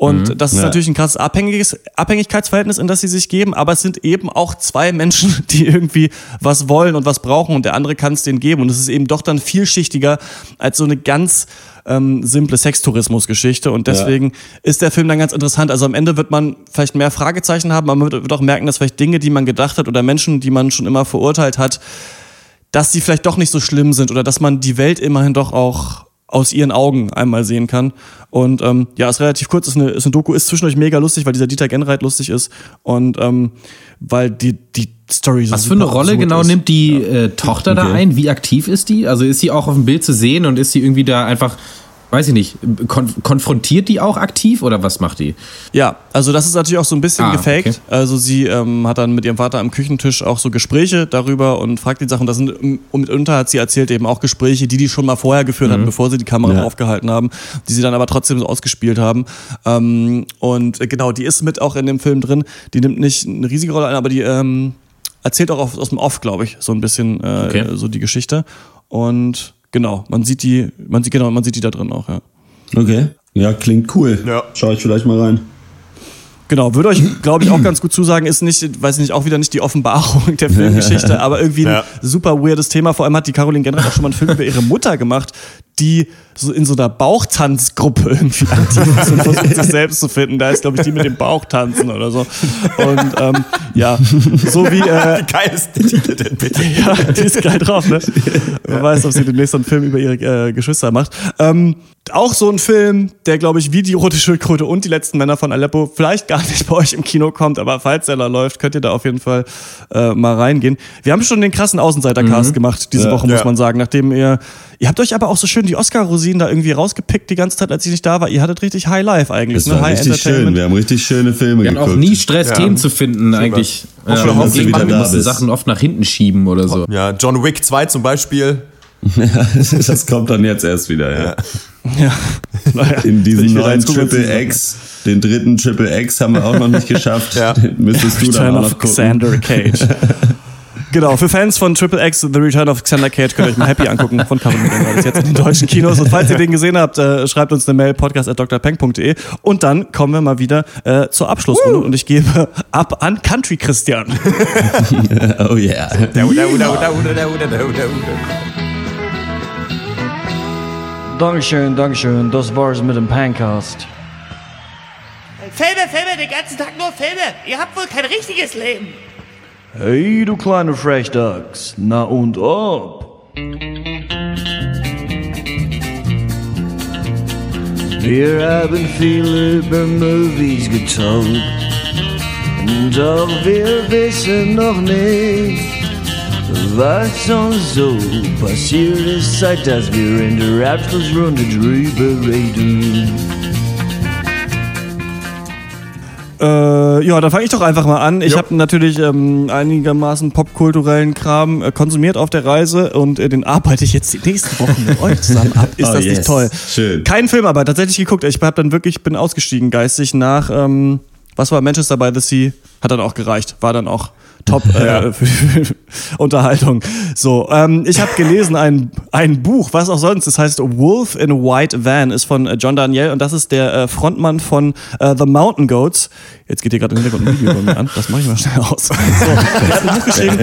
Und Mhm. das ist Ja. natürlich ein krasses Abhängiges, Abhängigkeitsverhältnis, in das sie sich geben, aber es sind eben auch zwei Menschen, die irgendwie was wollen und was brauchen und der andere kann es denen geben. Und es ist eben doch dann vielschichtiger als so eine ganz ähm, simple Sextourismus-Geschichte. Und deswegen ist der Film dann ganz interessant. Also am Ende wird man vielleicht mehr Fragezeichen haben, aber man wird, auch merken, dass vielleicht Dinge, die man gedacht hat oder Menschen, die man schon immer verurteilt hat, dass die vielleicht doch nicht so schlimm sind oder dass man die Welt immerhin doch auch aus ihren Augen einmal sehen kann. Und ähm, ja, ist relativ kurz, ist eine, ist eine Doku, ist zwischendurch mega lustig, weil dieser Dieter Genreit lustig ist und ähm, weil die, die Story so Was für eine Rolle genau ist. nimmt die äh, Tochter da Okay. ein? Wie aktiv ist die? Also ist sie auch auf dem Bild zu sehen und ist sie irgendwie da einfach, weiß ich nicht, kon konfrontiert die auch aktiv oder was macht die? Ja, also das ist natürlich auch so ein bisschen Ah, gefaked. okay. Also sie ähm, hat dann mit ihrem Vater am Küchentisch auch so Gespräche darüber und fragt die Sachen. Das sind ähm, und mitunter hat sie erzählt eben auch Gespräche, die die schon mal vorher geführt hatten, Mhm. bevor sie die Kamera Ja. aufgehalten haben, die sie dann aber trotzdem so ausgespielt haben. Ähm, und äh, genau, die ist mit auch in dem Film drin. Die nimmt nicht eine riesige Rolle ein, aber die ähm, erzählt auch auf, aus dem Off, glaube ich, so ein bisschen äh, Okay. so die Geschichte. Und genau, man sieht die, man sieht genau, man sieht die da drin auch. Ja. Okay. Ja, klingt cool. Ja. Schau ich vielleicht mal rein. Genau, würde euch, glaube ich, auch ganz gut zusagen, ist nicht, weiß nicht, auch wieder nicht die Offenbarung der Filmgeschichte, aber irgendwie ein Ja. super weirdes Thema. Vor allem hat die Caroline Genreit auch schon mal einen Film über ihre Mutter gemacht, die so in so einer Bauchtanzgruppe irgendwie aktiv ist und versucht, sich selbst zu finden. Da ist, glaube ich, die mit dem Bauchtanzen oder so. Und ähm, ja, so wie äh, Wie geil ist der Titel denn bitte? ja, die ist geil drauf, ne? Wer weiß, ob sie demnächst einen Film über ihre äh, Geschwister macht. Ähm, auch so ein Film, der, glaube ich, wie die Rote Schildkröte und die letzten Männer von Aleppo vielleicht gar nicht bei euch im Kino kommt, aber falls der da läuft, könnt ihr da auf jeden Fall äh, mal reingehen. Wir haben schon den krassen Außenseiter-Cast gemacht diese Ja. Woche, muss Ja. man sagen. Nachdem ihr, ihr habt euch aber auch so schön die Oscar-Rosinen da irgendwie rausgepickt die ganze Zeit, als ich nicht da war. Ihr hattet richtig High Life eigentlich. Das ne? war High richtig schön. Wir haben richtig schöne Filme Wir hatten geguckt. auch nie Stress, Themen zu finden, eigentlich. Auch schon Ja, dass du wir mussten. Sachen oft nach hinten schieben oder so. Ja, John Wick 2 zum Beispiel. das kommt dann jetzt erst wieder, ja. Ja. Naja, In diesem neuen Triple. X, den dritten Triple X haben wir auch noch nicht geschafft. Ja. Den müsstest du dann Return auch of noch gucken. Xander Cage. Genau, für Fans von Triple X, The Return of Xander Cage, könnt ihr euch mal Happy angucken von Kevin Das ist jetzt in den deutschen Kinos. Und falls ihr den gesehen habt, äh, schreibt uns eine Mail, podcast.drpeng.de. Und dann kommen wir mal wieder äh, zur Abschlussrunde und ich gebe ab an Country Christian. oh yeah. Dankeschön, Dankeschön. Das war's mit dem Pancast. Filme, Filme, den ganzen Tag nur Filme. Ihr habt wohl kein richtiges Leben. Hey, du kleine Frechdachs. Na und ob? Wir haben viel über Movies getalkt. Doch wir wissen noch nicht, was uns so passiert ist, seit dass wir in der Abschlussrunde drüber reden. Äh, ja, dann fange ich doch einfach mal an. Ich habe natürlich ähm, einigermaßen popkulturellen Kram äh, konsumiert auf der Reise und äh, den arbeite ich jetzt die nächsten Wochen mit euch zusammen ab. Ist Oh, das yes. nicht toll? Schön. Kein Film, aber tatsächlich geguckt. Ich habe dann wirklich, bin ausgestiegen geistig nach, ähm, was war Manchester by the Sea? Hat dann auch gereicht. War dann auch top äh, für, für Unterhaltung. So, ähm, ich habe gelesen ein, ein Buch, was auch sonst, das heißt Wolf in a White Van, ist von äh, John Daniel und das ist der äh, Frontmann von äh, The Mountain Goats. Jetzt geht hier gerade im Hintergrund ein Video bei mir an, das mache ich mal schnell aus. So, der hat ein Buch geschrieben.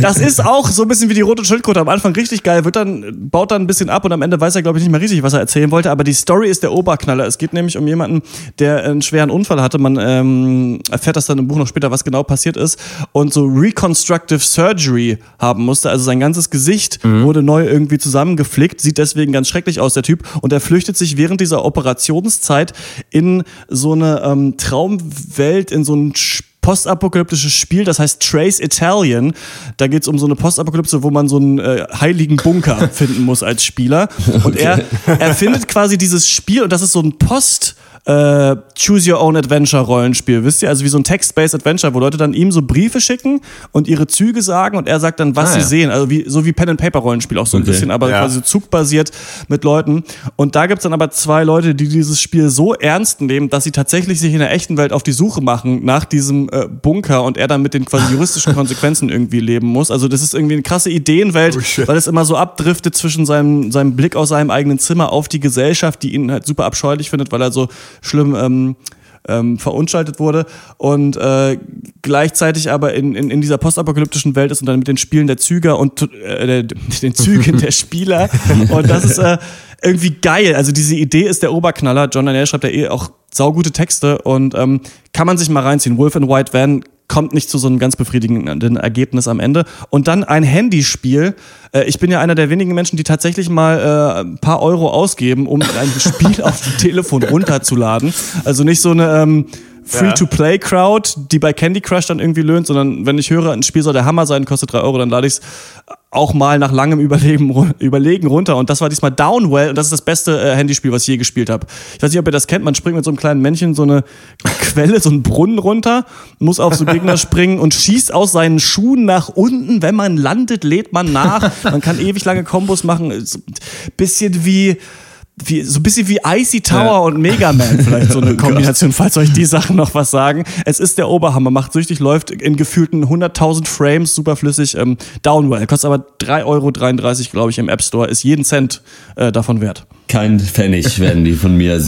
Das ist auch so ein bisschen wie die rote Schildkröte. Am Anfang richtig geil, wird dann, baut dann ein bisschen ab und am Ende weiß er, glaube ich, nicht mehr richtig, was er erzählen wollte. Aber die Story ist der Oberknaller. Es geht nämlich um jemanden, der einen schweren Unfall hatte. Man ähm, erfährt das dann im Buch noch später, was genau passiert ist. Und so Reconstructive Surgery haben musste. Also sein ganzes Gesicht wurde neu irgendwie zusammengeflickt. Sieht deswegen ganz schrecklich aus, der Typ. Und er flüchtet sich während dieser Operationszeit in so eine ähm, Traumwelt, in so ein Sp- postapokalyptisches Spiel, das heißt Trace Italian. Da geht es um so eine Postapokalypse, wo man so einen äh, heiligen Bunker finden muss als Spieler. Und er, er findet quasi dieses Spiel und das ist so ein Post- äh, Choose Your Own Adventure Rollenspiel, wisst ihr? Also wie so ein Text-Based Adventure, wo Leute dann ihm so Briefe schicken und ihre Züge sagen und er sagt dann, was Ah, sie ja. sehen. Also wie, so wie Pen and Paper Rollenspiel auch so ein Okay. bisschen, aber Ja. quasi so zugbasiert mit Leuten. Und da gibt's dann aber zwei Leute, die dieses Spiel so ernst nehmen, dass sie tatsächlich sich in der echten Welt auf die Suche machen nach diesem äh, Bunker und er dann mit den quasi juristischen Konsequenzen irgendwie leben muss. Also das ist irgendwie eine krasse Ideenwelt, weil es immer so abdriftet zwischen seinem, seinem Blick aus seinem eigenen Zimmer auf die Gesellschaft, die ihn halt super abscheulich findet, weil er so schlimm ähm, ähm, verunstaltet wurde und äh, gleichzeitig aber in, in, in dieser postapokalyptischen Welt ist und dann mit den Spielen der Züger und äh, den Zügen der Spieler und das ist äh, irgendwie geil. Also diese Idee ist der Oberknaller. John Daniel schreibt ja eh auch saugute Texte und ähm, kann man sich mal reinziehen. Wolf in White Van kommt nicht zu so einem ganz befriedigenden Ergebnis am Ende. Und dann ein Handyspiel. Äh, ich bin ja einer der wenigen Menschen, die tatsächlich mal äh, ein paar Euro ausgeben, um ein Spiel auf dem Telefon runterzuladen. Also nicht so eine ähm, Free-to-Play-Crowd, die bei Candy Crush dann irgendwie löhnt, sondern wenn ich höre, ein Spiel soll der Hammer sein, kostet drei Euro, dann lade ich es auch mal nach langem Überlegen, ru- Überlegen runter. Und das war diesmal Downwell und das ist das beste äh, Handyspiel, was ich je gespielt habe. Ich weiß nicht, ob ihr das kennt, man springt mit so einem kleinen Männchen so eine Quelle, so einen Brunnen runter, muss auf so Gegner springen und schießt aus seinen Schuhen nach unten. Wenn man landet, lädt man nach. Man kann ewig lange Kombos machen. Bisschen wie wie, so ein bisschen wie Icy Tower Ja. und Mega Man vielleicht so eine Kombination, falls euch die Sachen noch was sagen. Es ist der Oberhammer, macht süchtig, läuft in gefühlten 100.000 Frames, super flüssig. Ähm, Downwell, kostet aber 3,33 Euro, glaube ich, im App Store, ist jeden Cent äh, davon wert. Kein Pfennig werden die von mir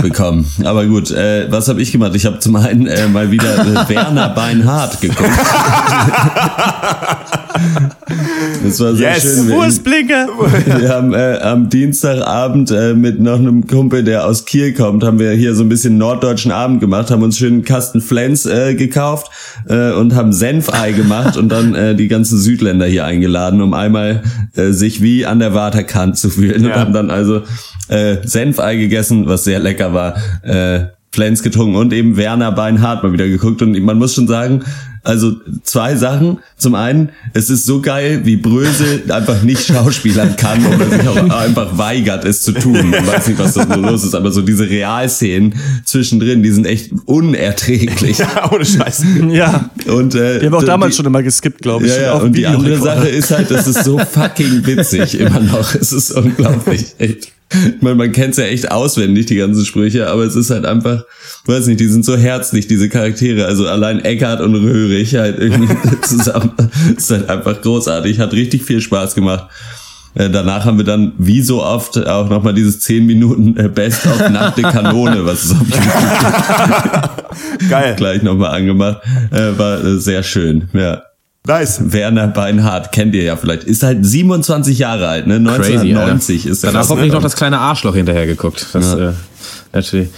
bekommen. Aber gut, äh, was habe ich gemacht? Ich habe zum einen äh, mal wieder Werner Beinhardt geguckt. Das war sehr Yes. schön. Wir- Wurstblinker! Wir haben äh, am Dienstagabend äh, mit noch einem Kumpel, der aus Kiel kommt, haben wir hier so ein bisschen norddeutschen Abend gemacht, haben uns schön einen Kasten Flens äh, gekauft äh, und haben Senfei gemacht und dann äh, die ganzen Südländer hier eingeladen, um einmal äh, sich wie an der Waterkant zu fühlen und Ja. haben dann also äh, Senfei gegessen, was sehr lecker war. Äh, Flens getrunken und eben Werner Beinhardt mal wieder geguckt und man muss schon sagen, Also zwei Sachen. Zum einen, es ist so geil, wie Brösel einfach nicht schauspielern kann oder sich auch einfach weigert, es zu tun. Ich weiß nicht, was da so los ist, aber so diese Realszenen zwischendrin, die sind echt unerträglich. Ja, ohne Scheiß. Ja. Und, äh, Die haben wir auch die- damals schon immer geskippt, glaube ich. ja, ja, und die andere. Sache ist halt, das ist so fucking witzig immer noch. Es ist unglaublich. Echt. Ich meine, man kennt's ja echt auswendig, die ganzen Sprüche, aber es ist halt einfach, weiß nicht, die sind so herzlich, diese Charaktere. Also allein Eckart und Röhrig halt irgendwie zusammen. Ist halt einfach großartig. Hat richtig viel Spaß gemacht. Äh, Danach haben wir dann, wie so oft, auch nochmal dieses 10 Minuten äh, Best of Nackte Kanone, was es auf YouTube Geil. gleich nochmal angemacht. Äh, war äh, sehr schön, ja. Nice. Werner Beinhardt kennt ihr ja vielleicht. Ist halt 27 Jahre alt, ne? Crazy, 1990 Alter. ist er. Danach das, hoffentlich ne? noch das kleine Arschloch hinterher geguckt. Das, Ja. äh, natürlich.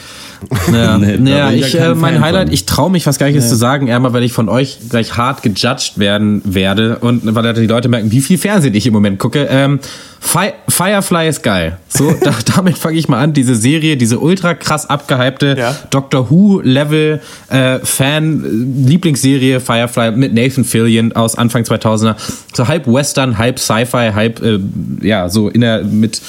Ja, Nee, naja, ich äh, mein Highlight, von. ich traue mich fast gar nicht jetzt zu sagen, einmal, weil ich von euch gleich hart gejudged werden werde und weil die Leute merken, wie viel Fernsehen ich im Moment gucke. Ähm, Fi Firefly ist geil. So, da, damit fange ich mal an. Diese Serie, diese ultra krass abgehypte Ja. Doctor Who Level äh, Fan äh, Lieblingsserie Firefly mit Nathan Fillion aus Anfang 2000er. So halb Western, halb Sci-Fi, halb äh, ja so in der mit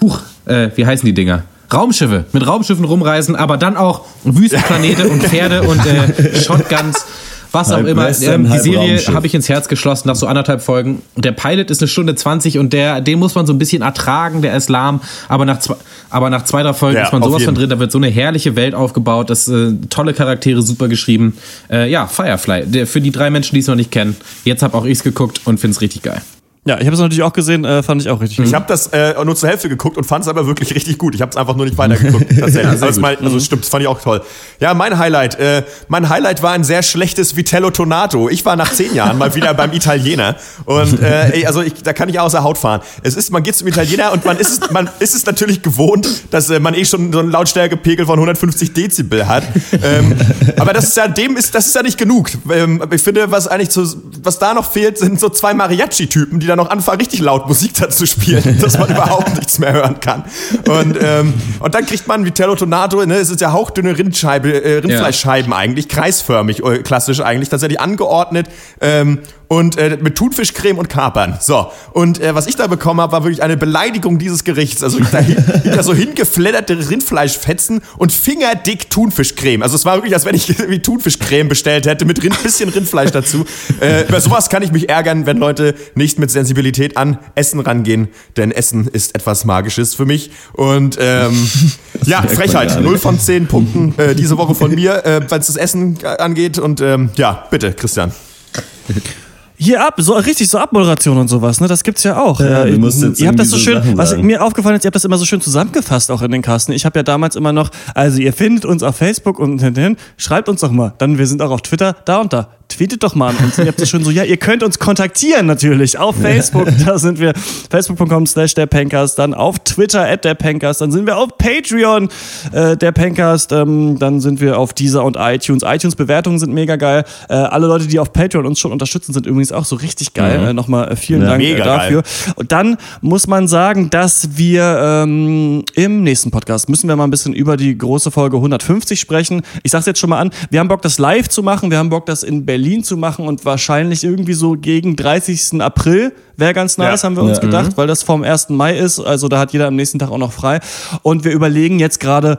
Huch, äh, wie heißen die Dinger? Raumschiffe, mit Raumschiffen rumreisen, aber dann auch Wüstenplanete und Pferde und äh, Shotguns, was auch Halb immer. Western, Ähm, die Serie habe ich ins Herz geschlossen nach so anderthalb Folgen. Der Pilot ist eine Stunde 20 und der, den muss man so ein bisschen ertragen, der ist lahm, aber nach zwei, aber nach zwei, drei Folgen Ja, ist man sowas von drin, da wird so eine herrliche Welt aufgebaut, das äh, tolle Charaktere, super geschrieben. Äh, ja, Firefly, der, für die drei Menschen, die es noch nicht kennen. Jetzt habe auch ich es geguckt und finde es richtig geil. Ja, ich habe es natürlich auch gesehen, äh, fand ich auch richtig gut. Ich habe das äh, nur zur Hälfte geguckt und fand es aber wirklich richtig gut. Ich habe es einfach nur nicht weitergeguckt. Tatsächlich. Ja, also, es mein, also es stimmt, das fand ich auch toll. Ja, mein Highlight. Äh, mein Highlight war ein sehr schlechtes Vitello Tonato. Ich war nach zehn Jahren mal wieder beim Italiener und äh, ey, also ich, da kann ich außer Haut fahren. Es ist, man geht zum Italiener und man ist es, man ist es natürlich gewohnt, dass äh, man eh schon so einen Lautstärkepegel von 150 Dezibel hat. ähm, aber das ist ja dem ist das ist ja nicht genug. Ähm, ich finde, was eigentlich zu, was da noch fehlt, sind so zwei Mariachi-Typen, die dann noch anfangen, richtig laut Musik dazu spielen, dass man überhaupt nichts mehr hören kann. Und, ähm, und dann kriegt man Vitello Tonato, ne, es ist ja hauchdünne Rindscheibe, äh, Rindfleischscheiben eigentlich, kreisförmig, äh, klassisch eigentlich, tatsächlich angeordnet. Ähm, und äh, mit Thunfischcreme und Kapern. So. Und äh, was ich da bekommen habe, war wirklich eine Beleidigung dieses Gerichts. Also ich da, da so hingefledderte Rindfleischfetzen und fingerdick Thunfischcreme. Also es war wirklich, als wenn ich wie Thunfischcreme bestellt hätte mit Rind, bisschen Rindfleisch dazu. Äh, über sowas kann ich mich ärgern, wenn Leute nicht mit Sensibilität an Essen rangehen, denn Essen ist etwas Magisches für mich. Und ähm, ja, Frechheit. 0 von 10 Punkten äh, diese Woche von mir, äh, was das Essen angeht. Und ähm, ja, bitte, Christian. Hier ab, so richtig so Abmoderation und sowas, ne? Das gibt's ja auch. Ja, jetzt ihr habt das so schön, Sachen was sagen. mir aufgefallen ist, ihr habt das immer so schön zusammengefasst auch in den Kasten. Ich habe ja damals immer noch, also ihr findet uns auf Facebook und hinten, schreibt uns doch mal. Dann wir sind auch auf Twitter, da und da. Tweetet doch mal an uns. Und ihr habt das schön so, ja, ihr könnt uns kontaktieren natürlich auf Facebook. Da sind wir facebook.com slash der Pencast, dann auf Twitter at der Pencast, dann sind wir auf Patreon äh, der Pencast, ähm, dann sind wir auf Deezer und iTunes. iTunes-Bewertungen sind mega geil. Äh, alle Leute, die auf Patreon uns schon unterstützen, sind übrigens auch so richtig geil. Mhm. Äh, Nochmal äh, vielen Ja, Dank äh, dafür. Und dann muss man sagen, dass wir ähm, im nächsten Podcast müssen wir mal ein bisschen über die große Folge 150 sprechen. Ich sag's jetzt schon mal an, wir haben Bock, das live zu machen, wir haben Bock, das in Berlin zu machen und wahrscheinlich irgendwie so gegen 30. April wäre ganz nice, Ja. haben wir uns Ja. gedacht, weil das vom 1. Mai ist, also da hat jeder am nächsten Tag auch noch frei. Und wir überlegen jetzt gerade,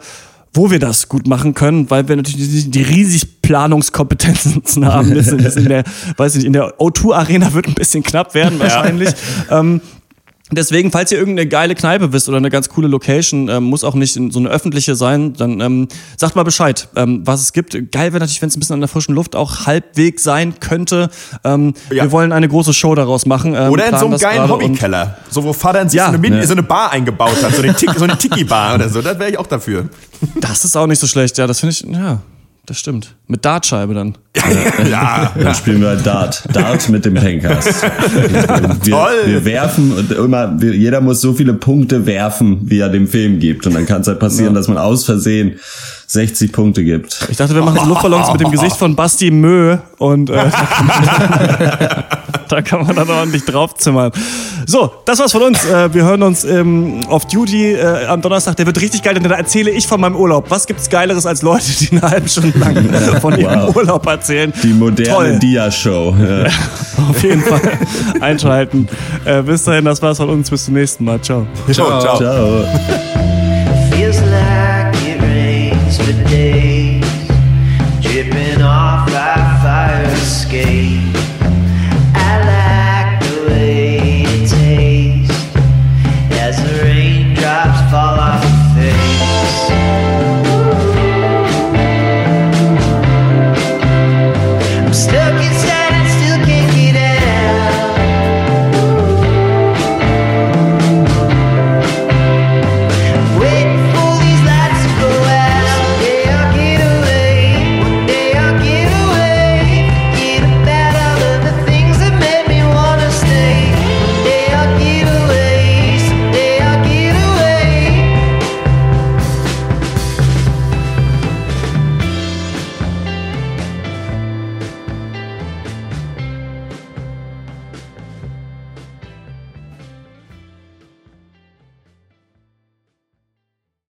wo wir das gut machen können, weil wir natürlich die, die riesig Planungskompetenzen haben. Das in, das in der, weiß nicht, in der O2 Arena wird ein bisschen knapp werden wahrscheinlich. Ähm, Deswegen, falls ihr irgendeine geile Kneipe wisst oder eine ganz coole Location, ähm, muss auch nicht in so eine öffentliche sein, dann ähm, sagt mal Bescheid, ähm, was es gibt. Geil wäre natürlich, wenn es ein bisschen an der frischen Luft auch halbwegs sein könnte. Ähm, Ja. Wir wollen eine große Show daraus machen. Ähm, Oder in so einem das geilen Hobbykeller. So, wo Vater in sich Ja. so, eine Mini, Ja. so eine Bar eingebaut hat. So eine, Tik, so eine Tiki-Bar oder so. Da wäre ich auch dafür. Das ist auch nicht so schlecht, ja, das finde ich, ja, das stimmt. Mit Dartscheibe dann. ja. Dann spielen wir halt Dart. Dart mit dem Pencast. Wir, Toll. wir werfen und immer, wir, jeder muss so viele Punkte werfen, wie er dem Film gibt. Und dann kann es halt passieren, dass man aus Versehen 60 Punkte gibt. Ich dachte, wir machen Luftballons mit dem Gesicht von Basti Mö und äh, da kann man dann ordentlich draufzimmern. So, das war's von uns. Äh, wir hören uns ähm, auf Duty äh, am Donnerstag. Der wird richtig geil, denn da erzähle ich von meinem Urlaub. Was gibt's Geileres als Leute, die eine halbe Stunde lang äh, von ihrem Wow. Urlaub erzählen? Die moderne Toll. Dia-Show. Ja. Auf jeden Fall einschalten. Äh, bis dahin, das war's von uns. Bis zum nächsten Mal. Ciao. Ciao, ciao. Ciao.